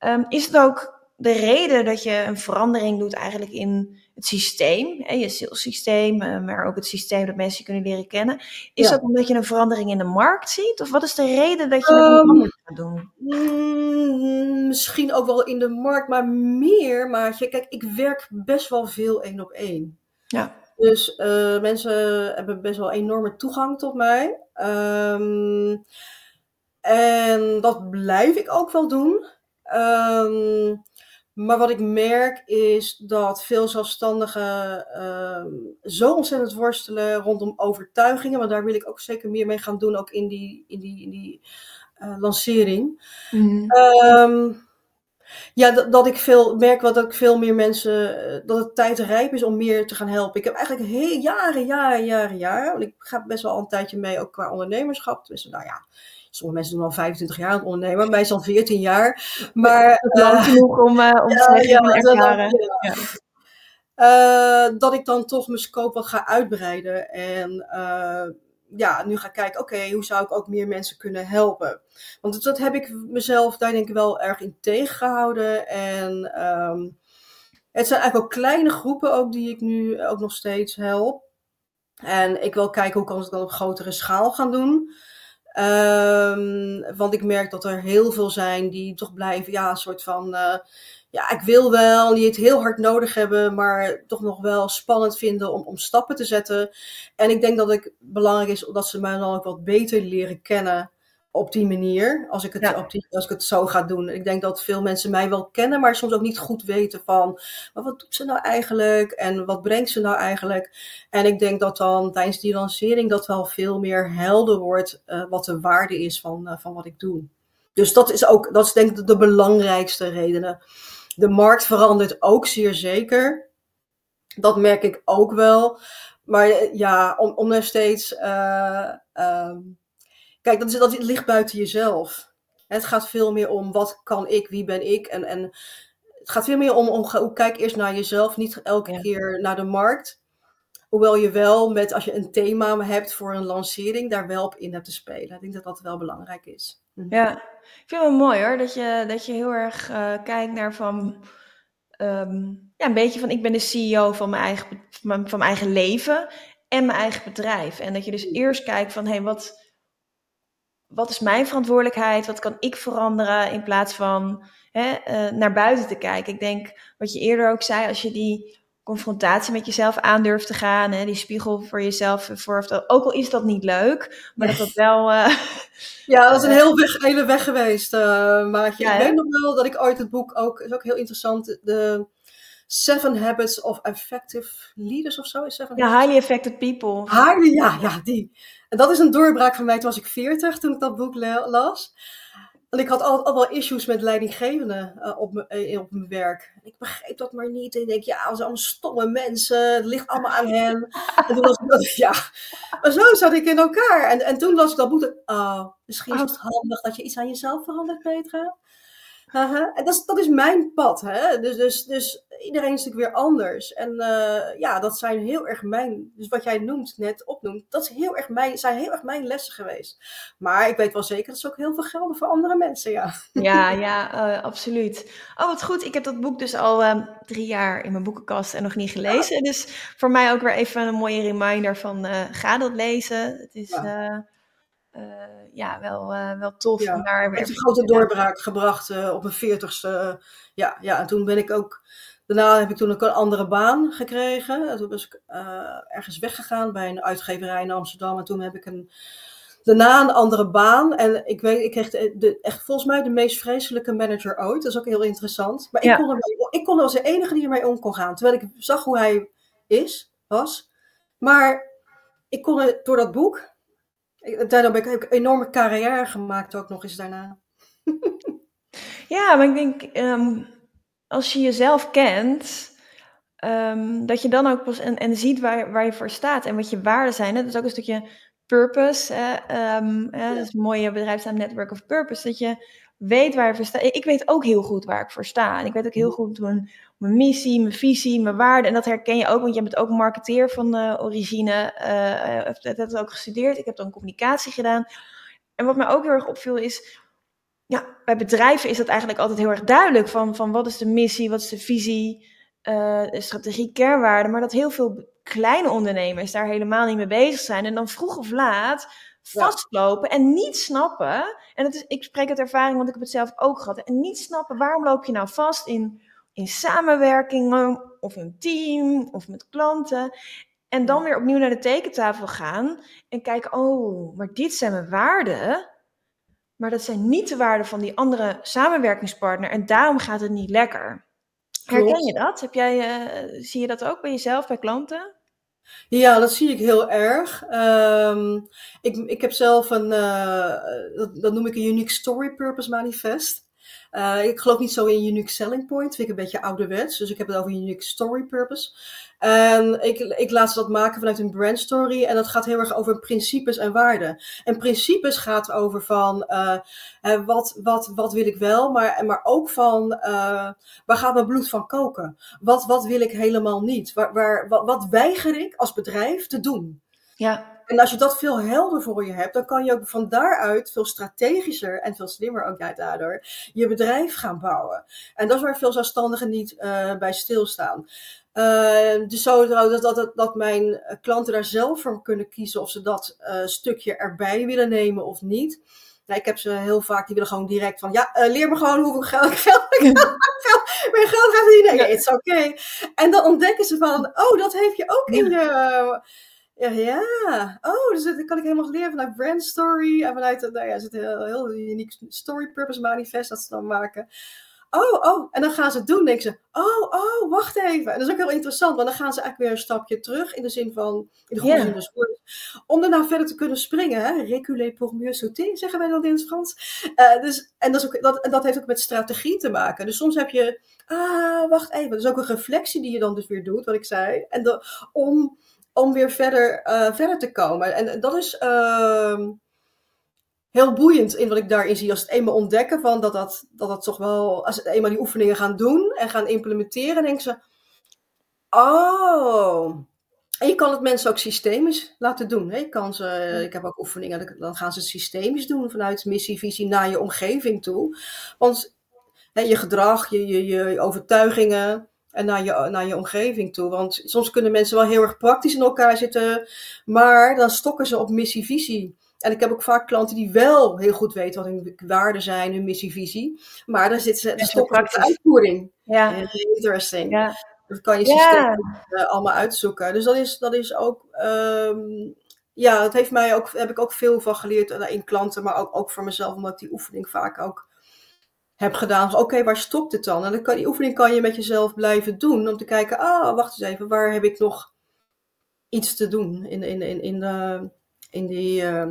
Um, is het ook de reden dat je een verandering doet eigenlijk in het systeem, hè, je salessysteem, uh, maar ook het systeem dat mensen kunnen leren kennen. Is dat omdat je een verandering in de markt ziet? Of wat is de reden dat je um, dat anders gaat doen? Mm, misschien ook wel in de markt, maar meer, maatje. Kijk, ik werk best wel veel één op één. Ja. Dus uh, mensen hebben best wel enorme toegang tot mij. Um, en dat blijf ik ook wel doen. Um, maar wat ik merk is dat veel zelfstandigen uh, zo ontzettend worstelen rondom overtuigingen. Want daar wil ik ook zeker meer mee gaan doen, ook in die, in die, in die uh, lancering. Mm. Um, ja, dat, dat, ik veel merk wat dat ik veel meer mensen, eh, dat het tijd rijp is om meer te gaan helpen. Ik heb eigenlijk heel jaren, jaren, jaren, jaren. Want ik ga best wel al een tijdje mee, ook qua ondernemerschap. Dus nou ja, Sommige mensen doen al 25 jaar aan het ondernemen, mij is al 14 jaar. Maar, dat lang uh, genoeg om, om [laughs] ja, te ja, ervaren. Ja. Uh, dat ik dan toch mijn scope wat ga uitbreiden. En ja, nu ga ik kijken, oké, okay, hoe zou ik ook meer mensen kunnen helpen? Want dat, dat, heb ik mezelf daar denk ik wel erg in tegengehouden. En um, het zijn eigenlijk ook kleine groepen ook die ik nu ook nog steeds help. En ik wil kijken hoe kan ik dat op grotere schaal gaan doen. Um, want ik merk dat er heel veel zijn die toch blijven, ja, een soort van, uh, ja, ik wil wel, die het heel hard nodig hebben, maar toch nog wel spannend vinden om, om stappen te zetten. En ik denk dat het belangrijk is dat ze mij dan ook wat beter leren kennen op die manier, als ik, het, ja. op die, als ik het zo ga doen. Ik denk dat veel mensen mij wel kennen, maar soms ook niet goed weten van, maar wat doet ze nou eigenlijk en wat brengt ze nou eigenlijk? En ik denk dat dan tijdens die lancering dat wel veel meer helder wordt uh, wat de waarde is van, uh, van wat ik doe. Dus dat is ook, dat is denk ik de belangrijkste redenen. De markt verandert ook zeer zeker. Dat merk ik ook wel. Maar ja, om, om er steeds. Uh, Kijk, dat, is, dat ligt buiten jezelf. Het gaat veel meer om wat kan ik, wie ben ik. En, en het gaat veel meer om, om hoe kijk eerst naar jezelf, niet elke keer naar de markt. Hoewel je wel met, als je een thema hebt voor een lancering, daar wel op in hebt te spelen. Ik denk dat dat wel belangrijk is. Mhm. Ja, ik vind het wel mooi hoor, dat je, dat je heel erg uh, kijkt naar van, um, ja, een beetje van ik ben de CEO van mijn eigen, van mijn eigen leven en mijn eigen bedrijf. En dat je dus eerst kijkt van, hé, hey, wat, wat is mijn verantwoordelijkheid? Wat kan ik veranderen? In plaats van hè, uh, naar buiten te kijken. Ik denk, wat je eerder ook zei, als je die confrontatie met jezelf aandurft te gaan, hè, die spiegel voor jezelf, voor, ook al is dat niet leuk, maar dat dat wel... Uh, [laughs] ja, dat is een heel weg, hele weg geweest, uh, maatje. Ja, ik weet nog wel dat ik ooit het boek ook, is ook heel interessant, de Seven Habits of Effective Leaders of zo. Is seven ja, Highly Effective People. Highly, ja, ja, die. En dat is een doorbraak van mij. Toen was ik 40 toen ik dat boek las. En ik had altijd al wel issues met leidinggevenden uh, op, me, op mijn werk. ik begreep dat maar niet. En ik denk, ja, ze allemaal stomme mensen. Het ligt allemaal aan hen. en toen was ik, [laughs] ja. Maar zo zat ik in elkaar. En, en toen las ik dat boek. Oh, misschien is het handig dat je iets aan jezelf verandert, Petra. En dat is, dat is mijn pad. Hè? Dus, dus, dus iedereen is natuurlijk weer anders. En uh, ja, dat zijn heel erg mijn, dus wat jij noemt, net opnoemt, dat is heel erg mijn, zijn heel erg mijn lessen geweest. Maar ik weet wel zeker dat ze ook heel veel gelden voor andere mensen, ja. Ja, ja, uh, absoluut. Oh, wat goed. Ik heb dat boek dus al uh, drie jaar in mijn boekenkast en nog niet gelezen. Ja. Dus voor mij ook weer even een mooie reminder van ga dat lezen. Het is... Ja ja, wel, uh, wel tof. Ja, daar weer een grote doorbraak gebracht uh, op mijn veertigste. ja, ja, en toen ben ik ook. Daarna heb ik toen ook een andere baan gekregen. En toen was ik ergens weggegaan bij een uitgeverij in Amsterdam. En toen heb ik een, daarna een andere baan. En ik weet, ik kreeg de, echt volgens mij de meest vreselijke manager ooit. Dat is ook heel interessant. Maar ik, kon er, ik kon er als de enige die ermee om kon gaan. Terwijl ik zag hoe hij is, was. Maar ik kon er door dat boek Daarom heb ik een enorme carrière gemaakt ook nog eens daarna. [laughs] ja, maar ik denk, um, als je jezelf kent, um, dat je dan ook pas en, en ziet waar, waar je voor staat en wat je waarden zijn. Dat is ook een stukje purpose. Hè? Um, ja. Dat is een mooie bedrijfsnaam Network of Purpose. Dat je weet waar je voor staat. Ik weet ook heel goed waar ik voor sta. En ik weet ook heel goed mijn, mijn missie, mijn visie, mijn waarden. En dat herken je ook, want je bent ook marketeer van uh, origine. Uh, dat heb ik ook gestudeerd. Ik heb dan communicatie gedaan. En wat mij ook heel erg opviel is... Ja, bij bedrijven is dat eigenlijk altijd heel erg duidelijk. Van, van wat is de missie, wat is de visie, uh, de strategie, kernwaarden. Maar dat heel veel kleine ondernemers daar helemaal niet mee bezig zijn. En dan vroeg of laat vastlopen en niet snappen. En het is, ik spreek uit ervaring, want ik heb het zelf ook gehad. En niet snappen waarom loop je nou vast in, in samenwerkingen of een team of met klanten. En dan weer opnieuw naar de tekentafel gaan en kijken, oh, maar dit zijn mijn waarden. Maar dat zijn niet de waarden van die andere samenwerkingspartner. En daarom gaat het niet lekker. Herken je dat? Heb jij, uh, zie je dat ook bij jezelf, bij klanten? Ja, dat zie ik heel erg. Um, ik, ik heb zelf een, uh, dat, noem ik een Unique Story Purpose Manifest. Uh, ik geloof niet zo in Unique Selling Point, vind ik een beetje ouderwets. Dus ik heb het over Unique Story Purpose. En ik, ik laat ze dat maken vanuit een brand story. En dat gaat heel erg over principes en waarden. En principes gaat over van uh, wat, wat, wat wil ik wel, maar, maar ook van uh, waar gaat mijn bloed van koken? Wat, wat wil ik helemaal niet? Waar, waar, wat, wat weiger ik als bedrijf te doen? Ja. En als je dat veel helder voor je hebt, dan kan je ook van daaruit veel strategischer en veel slimmer ook daardoor je bedrijf gaan bouwen. En dat is waar veel zelfstandigen niet uh, bij stilstaan. Uh, dus zo dat, dat, dat mijn klanten daar zelf voor kunnen kiezen of ze dat uh, stukje erbij willen nemen of niet. Nou, ik heb ze heel vaak, die willen gewoon direct van, ja, uh, leer me gewoon hoeveel [laughs] geld, geld, geld, geld meer geld gaat verdienen. Nee, het is oké. Okay. En dan ontdekken ze van, oh, dat heb je ook in je... Ja, ja. Oh, dus dat kan ik helemaal leren vanuit brand story en vanuit, nou ja, het heel, heel uniek story purpose manifest dat ze dan maken. Oh, oh, en dan gaan ze het doen. denken ze, oh, oh, wacht even. En dat is ook heel interessant, want dan gaan ze eigenlijk weer een stapje terug in de zin van, in de goede yeah. zin des woords, om daarna verder te kunnen springen. Hè? Reculer pour mieux sauter, zeggen wij dan in het Frans. Uh, dus, en, dat, is ook, dat, en dat heeft ook met strategie te maken. Dus soms heb je, ah, wacht even. Dat is ook een reflectie die je dan dus weer doet, wat ik zei. En de, om, om weer verder, uh, verder te komen. En dat is... Uh, heel boeiend in wat ik daarin zie. Als het eenmaal ontdekken van dat dat, dat, dat toch wel, als het eenmaal die oefeningen gaan doen en gaan implementeren, denken ze, oh. En je kan het mensen ook systemisch laten doen. Hè? Je kan ze, ik heb ook oefeningen, dan gaan ze het systemisch doen vanuit missie, visie naar je omgeving toe. Want hè, je gedrag, je, je, je overtuigingen, en naar je, naar je omgeving toe. Want soms kunnen mensen wel heel erg praktisch in elkaar zitten, maar dan stokken ze op missie-visie En ik heb ook vaak klanten die wel heel goed weten wat hun waarden zijn, hun missie, visie. Maar daar zit ze de uitvoering. Ja. Interesting. Ja. Dat kan je systeem ja. allemaal uitzoeken. Dus dat is, dat is ook. Um, ja, dat heeft mij ook, heb ik ook veel van geleerd in klanten, maar ook, ook voor mezelf, omdat ik die oefening vaak ook heb gedaan. Oké, waar stopt het dan? En dan kan, die oefening kan je met jezelf blijven doen om te kijken, ah, wacht eens even, waar heb ik nog iets te doen in, in, in, in, de, in die, uh,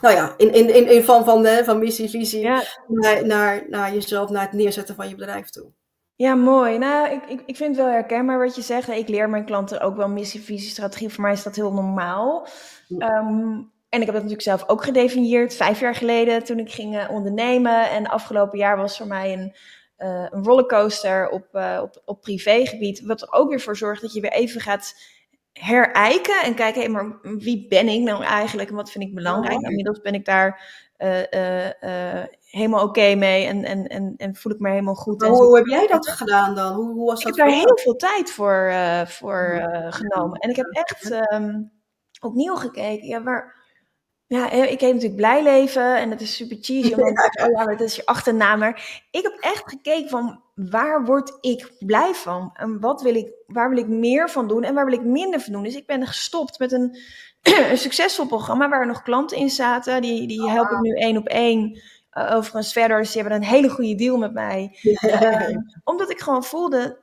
nou ja, in, in, in, in van, van, de, van missie, visie ja. naar, naar, naar jezelf, naar het neerzetten van je bedrijf toe. Ja, mooi. Nou, ik, ik, ik vind het wel herkenbaar wat je zegt. Ik leer mijn klanten ook wel missie, visie, strategie. Voor mij is dat heel normaal. Um, en ik heb dat natuurlijk zelf ook gedefinieerd, vijf jaar geleden toen ik ging uh, ondernemen. En afgelopen jaar was voor mij een, uh, een rollercoaster op, uh, op, op privégebied. Wat er ook weer voor zorgt dat je weer even gaat herijken en kijken, hey, maar wie ben ik nou eigenlijk en wat vind ik belangrijk? Oh. Inmiddels ben ik daar helemaal oké okay mee en, en, en, en voel ik me helemaal goed. hoe, hoe heb jij dat gedaan dan? Hoe, hoe was ik dat heb daar heel veel tijd voor, voor genomen. En ik heb echt um, opnieuw gekeken, ja, waar ja, ik heet natuurlijk Blij Leven en dat is super cheesy, want [laughs] ja. oh ja, dat is je achternaam. Maar ik heb echt gekeken van waar word ik blij van? En wat wil ik, waar wil ik meer van doen en waar wil ik minder van doen? Dus ik ben gestopt met een, [clears throat] een succesvol programma waar er nog klanten in zaten. Die, die oh, help ik nu één op één. Uh, overigens verder, ze hebben een hele goede deal met mij. Uh, omdat ik gewoon voelde,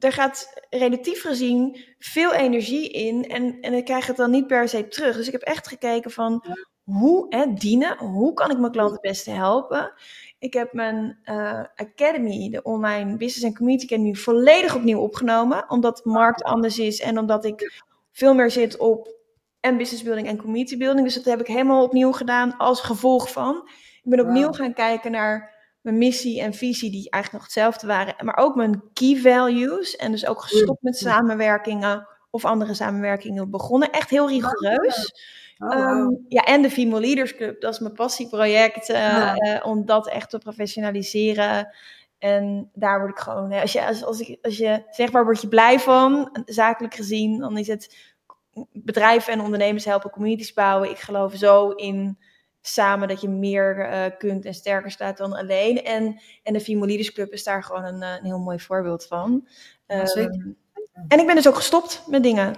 er gaat relatief gezien veel energie in en, en ik krijg het dan niet per se terug. Dus ik heb echt gekeken van hoe hè, dienen, hoe kan ik mijn klanten het beste helpen. Ik heb mijn uh, Academy, de online business en community academy, volledig opnieuw opgenomen. Omdat de markt anders is en omdat ik veel meer zit op en business building en community building. Dus dat heb ik helemaal opnieuw gedaan als gevolg van. Ik ben opnieuw gaan kijken naar mijn missie en visie, die eigenlijk nog hetzelfde waren, maar ook mijn key values. En dus ook gestopt met samenwerkingen of andere samenwerkingen begonnen. Echt heel rigoureus. Oh, um, ja, en de Female Leaders Club, dat is mijn passieproject, uh, uh, om dat echt te professionaliseren. En daar word ik gewoon, als je, als, als, ik, als je zegt waar word je blij van, zakelijk gezien, dan is het bedrijven en ondernemers helpen communities bouwen. Ik geloof zo in samen dat je meer uh, kunt en sterker staat dan alleen. En, en de Leaders Club is daar gewoon een, een heel mooi voorbeeld van. Ja, um, en ik ben dus ook gestopt met dingen.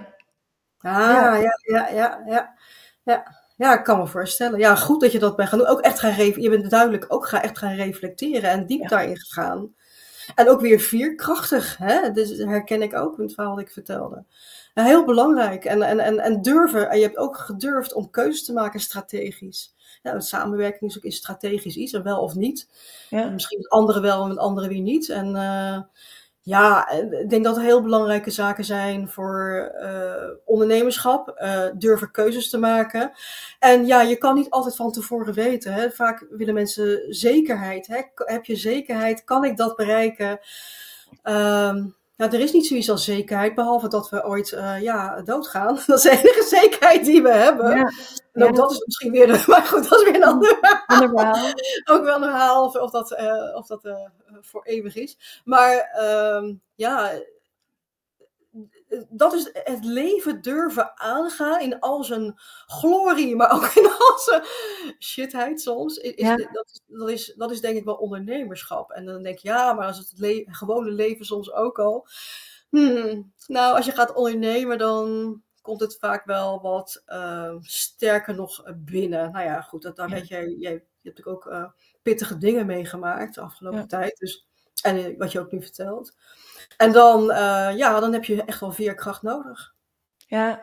Ah, ja, ja, ja, ja. ja. ja. Ja, ik kan me voorstellen. Ja, goed dat je dat bent gaan doen. Ook echt gaan je bent duidelijk ook gaan, echt gaan reflecteren en diep ja. daarin gegaan. En ook weer vierkrachtig, hè? Dus herken ik ook in het verhaal dat ik vertelde. Heel belangrijk. En, en, en, en durven. En je hebt ook gedurfd om keuzes te maken strategisch ja, samenwerking is ook is strategisch iets, en wel of niet. Ja. Misschien het andere wel en het andere weer niet. En uh, ja, ik denk dat er heel belangrijke zaken zijn voor uh, ondernemerschap. Uh, durven keuzes te maken. En ja, je kan niet altijd van tevoren weten. Hè. Vaak willen mensen zekerheid. Hè. Heb je zekerheid? Kan ik dat bereiken? Um, nou, er is niet zoiets als zekerheid, behalve dat we ooit uh, ja, doodgaan. [laughs] Dat is de enige zekerheid die we hebben. Ja, ook dat is misschien weer, de, [laughs] maar goed, dat is weer een ander verhaal. [laughs] ook wel een verhaal of, of dat, uh, of dat uh, voor eeuwig is. Maar uh, ja, dat is het leven durven aangaan in al zijn glorie, maar ook in al zijn shitheid soms. Is, ja. dat, is, dat, is, dat is denk ik wel ondernemerschap. En dan denk je, ja, maar als het le gewone leven soms ook al. Hmm, nou, als je gaat ondernemen, dan komt het vaak wel wat uh, sterker nog binnen. Nou ja, goed, dat, daar ja. weet jij, jij, je hebt ook uh, pittige dingen meegemaakt de afgelopen ja. tijd. Dus, en wat je ook nu vertelt. En dan, uh, ja, dan heb je echt wel veerkracht nodig. Ja.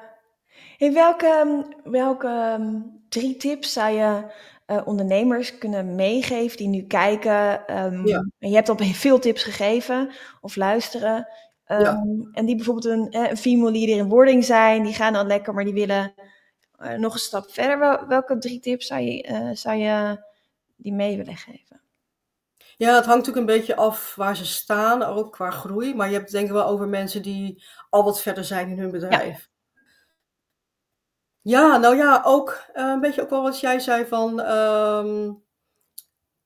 Hey, welke, welke um, drie tips zou je uh, ondernemers kunnen meegeven die nu kijken? Um, ja. Je hebt al [laughs] veel tips gegeven of luisteren. Um, ja. En die bijvoorbeeld een, een female leader in wording zijn, die gaan dan lekker, maar die willen uh, nog een stap verder. Wel, welke drie tips zou je, zou je die mee willen geven? Ja, het hangt natuurlijk een beetje af waar ze staan, ook qua groei. Maar je hebt het denk ik wel over mensen die al wat verder zijn in hun bedrijf. Ja, ja nou ja, ook uh, een beetje ook wel wat jij zei van... Um,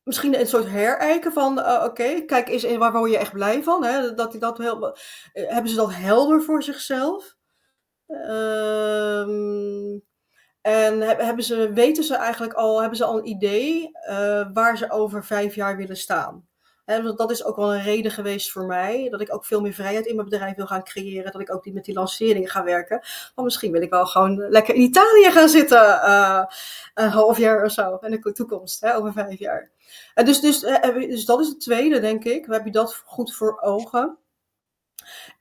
misschien een soort herijken van, uh, oké, okay, kijk eens waar word je echt blij van? Hè? Dat, dat heel, uh, hebben ze dat helder voor zichzelf? Um, En hebben ze, weten ze eigenlijk al, hebben ze al een idee uh, waar ze over vijf jaar willen staan? He, dat is ook wel een reden geweest voor mij. Dat ik ook veel meer vrijheid in mijn bedrijf wil gaan creëren. Dat ik ook niet met die lanceringen ga werken. Want misschien wil ik wel gewoon lekker in Italië gaan zitten. Uh, een half jaar of zo. In de toekomst, over vijf jaar. En dus, dus, dus dat is het tweede, denk ik. Heb je dat goed voor ogen?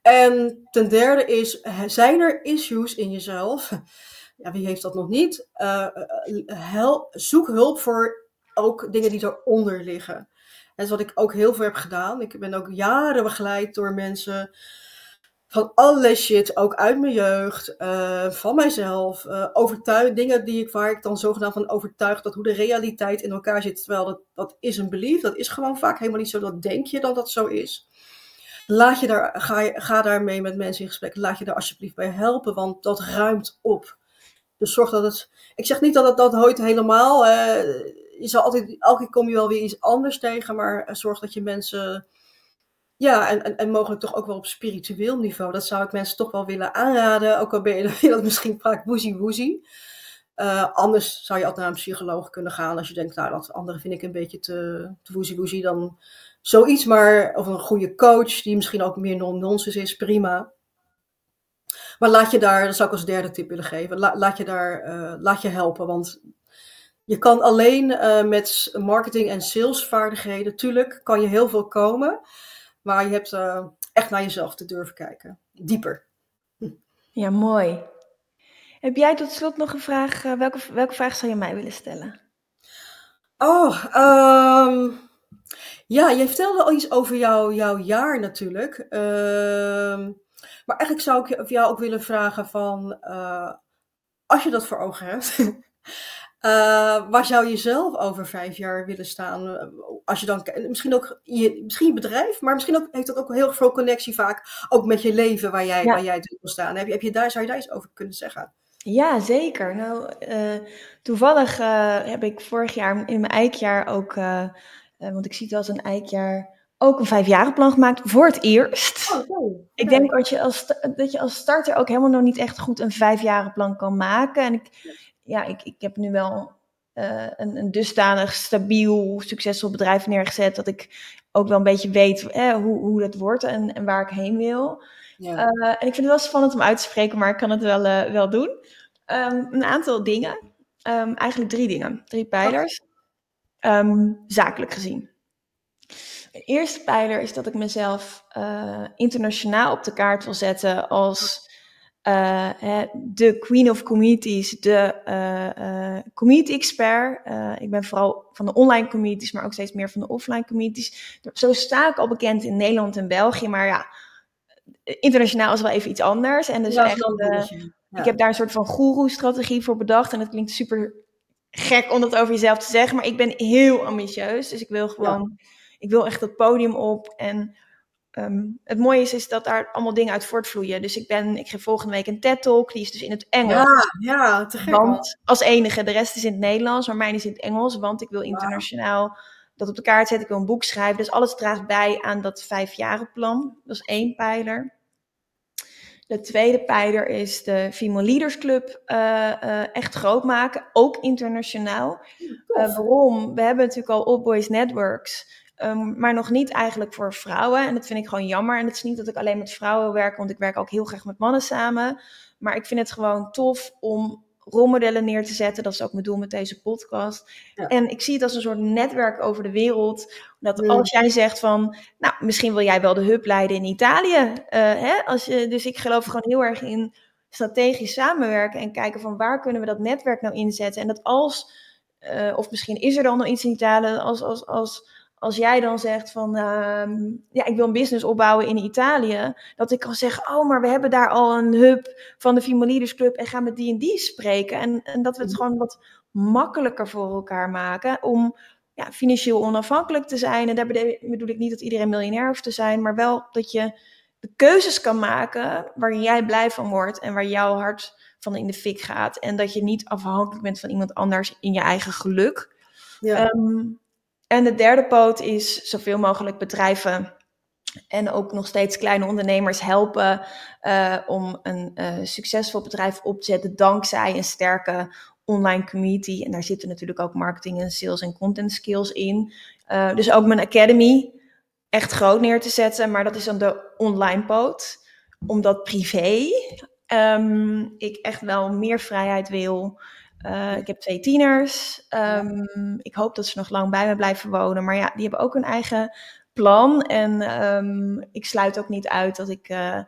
En ten derde is, zijn er issues in jezelf? Ja, wie heeft dat nog niet? Uh, hel, zoek hulp voor ook dingen die eronder liggen. En dat is wat ik ook heel veel heb gedaan. Ik ben ook jaren begeleid door mensen van allerlei shit, ook uit mijn jeugd, van mijzelf. Uh, overtuigd, dingen die ik, waar ik dan zogenaamd van overtuigd dat hoe de realiteit in elkaar zit. Terwijl dat, dat is een belief, dat is gewoon vaak helemaal niet zo. Dat denk je dat dat zo is. Laat je daar, ga, ga daarmee met mensen in gesprek. Laat je daar alsjeblieft bij helpen, want dat ruimt op. Dus zorg dat het. Ik zeg niet dat het dat nooit helemaal. Uh, je altijd, elke keer kom je wel weer iets anders tegen, maar uh, zorg dat je mensen. Ja, en, en, en, mogelijk toch ook wel op spiritueel niveau. Dat zou ik mensen toch wel willen aanraden. Ook al ben je [laughs] dat misschien vaak woezie woezie. Uh, anders zou je altijd naar een psycholoog kunnen gaan. Als je denkt, nou, dat andere vind ik een beetje te, te woezie woezie. Dan zoiets maar, of een goede coach die misschien ook meer non-nonsense is, prima. Maar laat je daar, dat zou ik als derde tip willen geven, laat je daar, uh, laat je helpen. Want je kan alleen uh, met marketing en salesvaardigheden, tuurlijk kan je heel veel komen. Maar je hebt uh, echt naar jezelf te durven kijken. Dieper. Ja, mooi. Heb jij tot slot nog een vraag? welke, welke vraag zou je mij willen stellen? Oh, um, ja, jij vertelde al iets over jou, jouw jaar natuurlijk. Uh, maar eigenlijk zou ik jou ook willen vragen van, uh, als je dat voor ogen hebt, uh, [laughs] waar zou je zelf over vijf jaar willen staan? Als je dan, misschien ook je, misschien je bedrijf, maar misschien ook, heeft dat ook heel veel connectie vaak ook met je leven waar jij, ja. waar jij wil staan. Heb je, heb je daar, zou je daar iets over kunnen zeggen? Ja, zeker. Nou, uh, toevallig heb ik vorig jaar in mijn eikjaar ook want ik zie het als een eikjaar, ook een vijfjarenplan gemaakt voor het eerst. Oh, okay. Ik denk dat je, als, dat je als starter ook helemaal nog niet echt goed een vijfjarenplan kan maken. En ik, ja, ik, ik heb nu wel uh, een, een dusdanig stabiel, succesvol bedrijf neergezet dat ik ook wel een beetje weet eh, hoe, hoe dat wordt en, en waar ik heen wil. Ja. Uh, en ik vind het wel spannend om uit te spreken, maar ik kan het wel, wel doen. Um, een aantal dingen. Um, eigenlijk drie dingen, drie pijlers. Um, zakelijk gezien. De eerste pijler is dat ik mezelf uh, internationaal op de kaart wil zetten als uh, de queen of communities, de uh, community expert. ik ben vooral van de online communities, maar ook steeds meer van de offline communities. Zo sta ik al bekend in Nederland en België, maar ja, internationaal is wel even iets anders. En dus ja, echt, ja. ik heb daar een soort van guru-strategie voor bedacht. En dat klinkt super gek om dat over jezelf te zeggen, maar ik ben heel ambitieus. Dus ik wil gewoon, ik wil echt dat podium op. En um, het mooie is, is dat daar allemaal dingen uit voortvloeien. Dus ik ben, ik geef volgende week een TED-talk, die is dus in het Engels. Ja, ja te gek. Want, als enige, de rest is in het Nederlands, maar mijn is in het Engels, want ik wil internationaal dat op de kaart zetten. Ik wil een boek schrijven. Dus alles draagt bij aan dat vijfjarenplan. Dat is één pijler. De tweede pijler is de Female Leaders Club uh, uh, echt groot maken, ook internationaal. Uh, waarom? We hebben natuurlijk al All Boys Networks, um, maar nog niet eigenlijk voor vrouwen. En dat vind ik gewoon jammer. En het is niet dat ik alleen met vrouwen werk, want ik werk ook heel graag met mannen samen. Maar ik vind het gewoon tof om rolmodellen neer te zetten. Dat is ook mijn doel met deze podcast. Ja. En ik zie het als een soort netwerk over de wereld. Dat als jij zegt van, nou, misschien wil jij wel de hub leiden in Italië. Uh, hè? Als je, dus ik geloof gewoon heel erg in strategisch samenwerken en kijken van waar kunnen we dat netwerk nou inzetten. En dat als, uh, of misschien is er dan nog iets in Italië, als, als, als als jij dan zegt van, uh, ja, ik wil een business opbouwen in Italië, dat ik kan zeggen, oh, maar we hebben daar al een hub van de Female Leaders Club en gaan met die en die spreken. En, en dat we het mhm. gewoon wat makkelijker voor elkaar maken om ja, financieel onafhankelijk te zijn. En daar bedoel ik niet dat iedereen miljonair hoeft te zijn, maar wel dat je de keuzes kan maken waar jij blij van wordt en waar jouw hart van in de fik gaat. En dat je niet afhankelijk bent van iemand anders in je eigen geluk. Ja. Um, en de derde poot is zoveel mogelijk bedrijven en ook nog steeds kleine ondernemers helpen uh, om een uh, succesvol bedrijf op te zetten dankzij een sterke online community. En daar zitten natuurlijk ook marketing en sales en content skills in. Uh, dus ook mijn academy echt groot neer te zetten. Maar dat is dan de online poot. Omdat privé um, ik echt wel meer vrijheid wil. Uh, ik heb twee tieners. Um, ik hoop dat ze nog lang bij me blijven wonen. Maar ja, die hebben ook hun eigen plan. En um, ik sluit ook niet uit dat ik uh,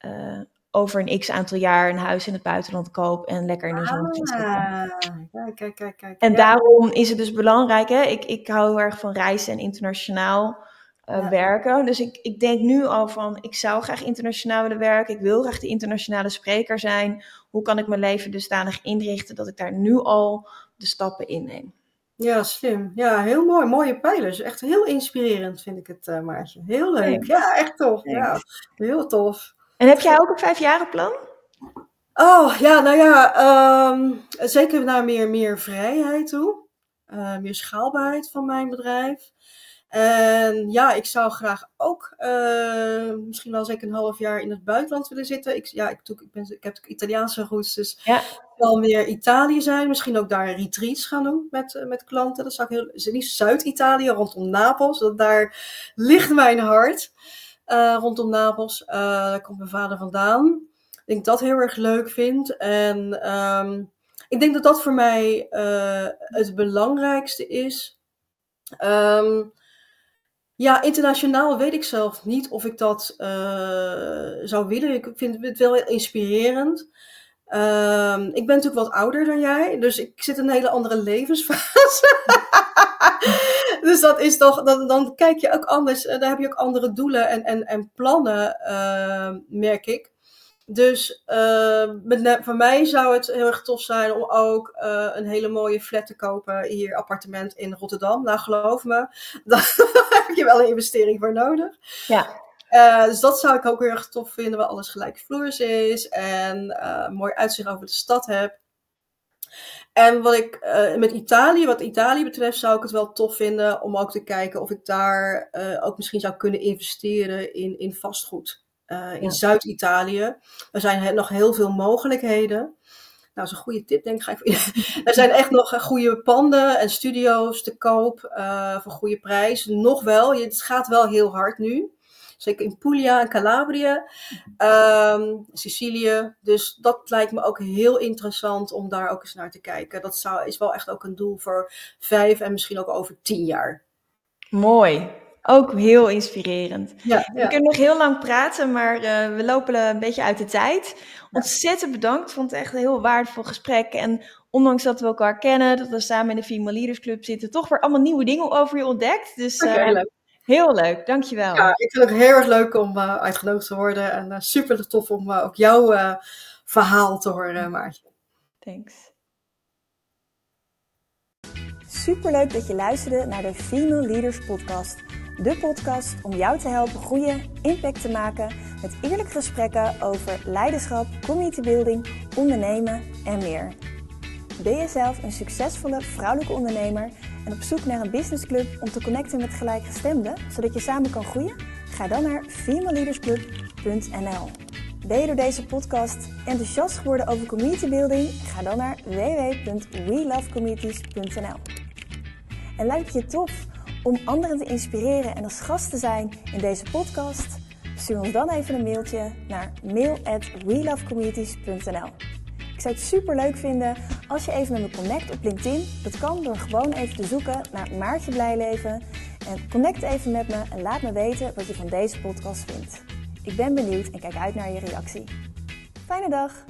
uh, over een x aantal jaar een huis in het buitenland koop en lekker in de zon zit. Ah, kijk, kijk, kijk, kijk. En daarom is het dus belangrijk. Hè? Ik, ik hou heel erg van reizen en internationaal uh, ja. werken. Dus ik, ik denk nu al van, ik zou graag internationaal willen werken. Ik wil graag de internationale spreker zijn. Hoe kan ik mijn leven dusdanig inrichten dat ik daar nu al de stappen in neem? Ja, slim. Ja, heel mooi. Mooie pijlers. Echt heel inspirerend vind ik het, uh, Maartje. Heel leuk. Thanks. Ja, echt tof. Ja, heel tof. En heb jij ook een vijfjarenplan? Oh, ja, nou ja, um, zeker naar meer, meer vrijheid toe. Uh, meer schaalbaarheid van mijn bedrijf. En ja, ik zou graag ook uh, misschien wel zeker een half jaar in het buitenland willen zitten. Ik, ja, ik, ik, ben, ik heb Italiaanse roots, dus ja. wel meer Italië zijn. Misschien ook daar retreats gaan doen met, met klanten. Dat zou ik heel, niet Zuid-Italië, rondom Napels. Dat, daar ligt mijn hart. Uh, rondom Napels. Daar komt mijn vader vandaan. Ik denk dat heel erg leuk vind. En um, ik denk dat dat voor mij het belangrijkste is. Um, ja, internationaal weet ik zelf niet of ik dat uh, zou willen. Ik vind het wel inspirerend. Um, ik ben natuurlijk wat ouder dan jij, dus ik zit in een hele andere levensfase. [laughs] dus dat is toch, dan, kijk je ook anders, dan heb je ook andere doelen en, en, en plannen, uh, merk ik. Dus uh, met, voor mij zou het heel erg tof zijn om ook uh, een hele mooie flat te kopen. Hier, appartement in Rotterdam. Nou, geloof me, [laughs] daar heb je wel een investering voor nodig. Ja. Uh, dus dat zou ik ook heel erg tof vinden, waar alles gelijkvloers is en een mooi uitzicht over de stad heb. En wat ik met Italië, wat Italië betreft, zou ik het wel tof vinden om ook te kijken of ik daar ook misschien zou kunnen investeren in, in vastgoed. Uh, in ja. Zuid-Italië. Er zijn nog heel veel mogelijkheden. Nou, dat is een goede tip, denk ik. [laughs] er zijn echt nog goede panden en studio's te koop uh, voor goede prijs. Nog wel, het gaat wel heel hard nu. Zeker in Puglia en Calabria, um, Sicilië. Dus dat lijkt me ook heel interessant om daar ook eens naar te kijken. Dat zou, is wel echt ook een doel voor vijf en misschien ook over tien jaar. Mooi. Ook heel inspirerend. Ja, ja. We kunnen nog heel lang praten, maar uh, we lopen een beetje uit de tijd. Ontzettend bedankt. Ik vond het echt een heel waardevol gesprek. En ondanks dat we elkaar kennen, dat we samen in de Female Leaders Club zitten, toch weer allemaal nieuwe dingen over je ontdekt. Dus uh, okay, leuk. heel leuk. Dankjewel. Ja, ik vind het heel erg leuk om uh, uitgenodigd te worden. En super tof om ook jouw verhaal te horen, Maartje. Thanks. Superleuk dat je luisterde naar de Female Leaders Podcast. De podcast om jou te helpen groeien, impact te maken met eerlijke gesprekken over leiderschap, community building, ondernemen en meer. Ben je zelf een succesvolle vrouwelijke ondernemer en op zoek naar een businessclub om te connecten met gelijkgestemden, zodat je samen kan groeien? Ga dan naar femaleleadersclub.nl. Ben je door deze podcast enthousiast geworden over community building? Ga dan naar www.welovecommunities.nl. En lijkt je tof om anderen te inspireren en als gast te zijn in deze podcast? Stuur ons dan even een mailtje naar mail@welovecommunities.nl. Ik zou het super leuk vinden als je even met me connect op LinkedIn. Dat kan door gewoon even te zoeken naar Maartje Blijleven. En connect even met me en laat me weten wat je van deze podcast vindt. Ik ben benieuwd en kijk uit naar je reactie. Fijne dag!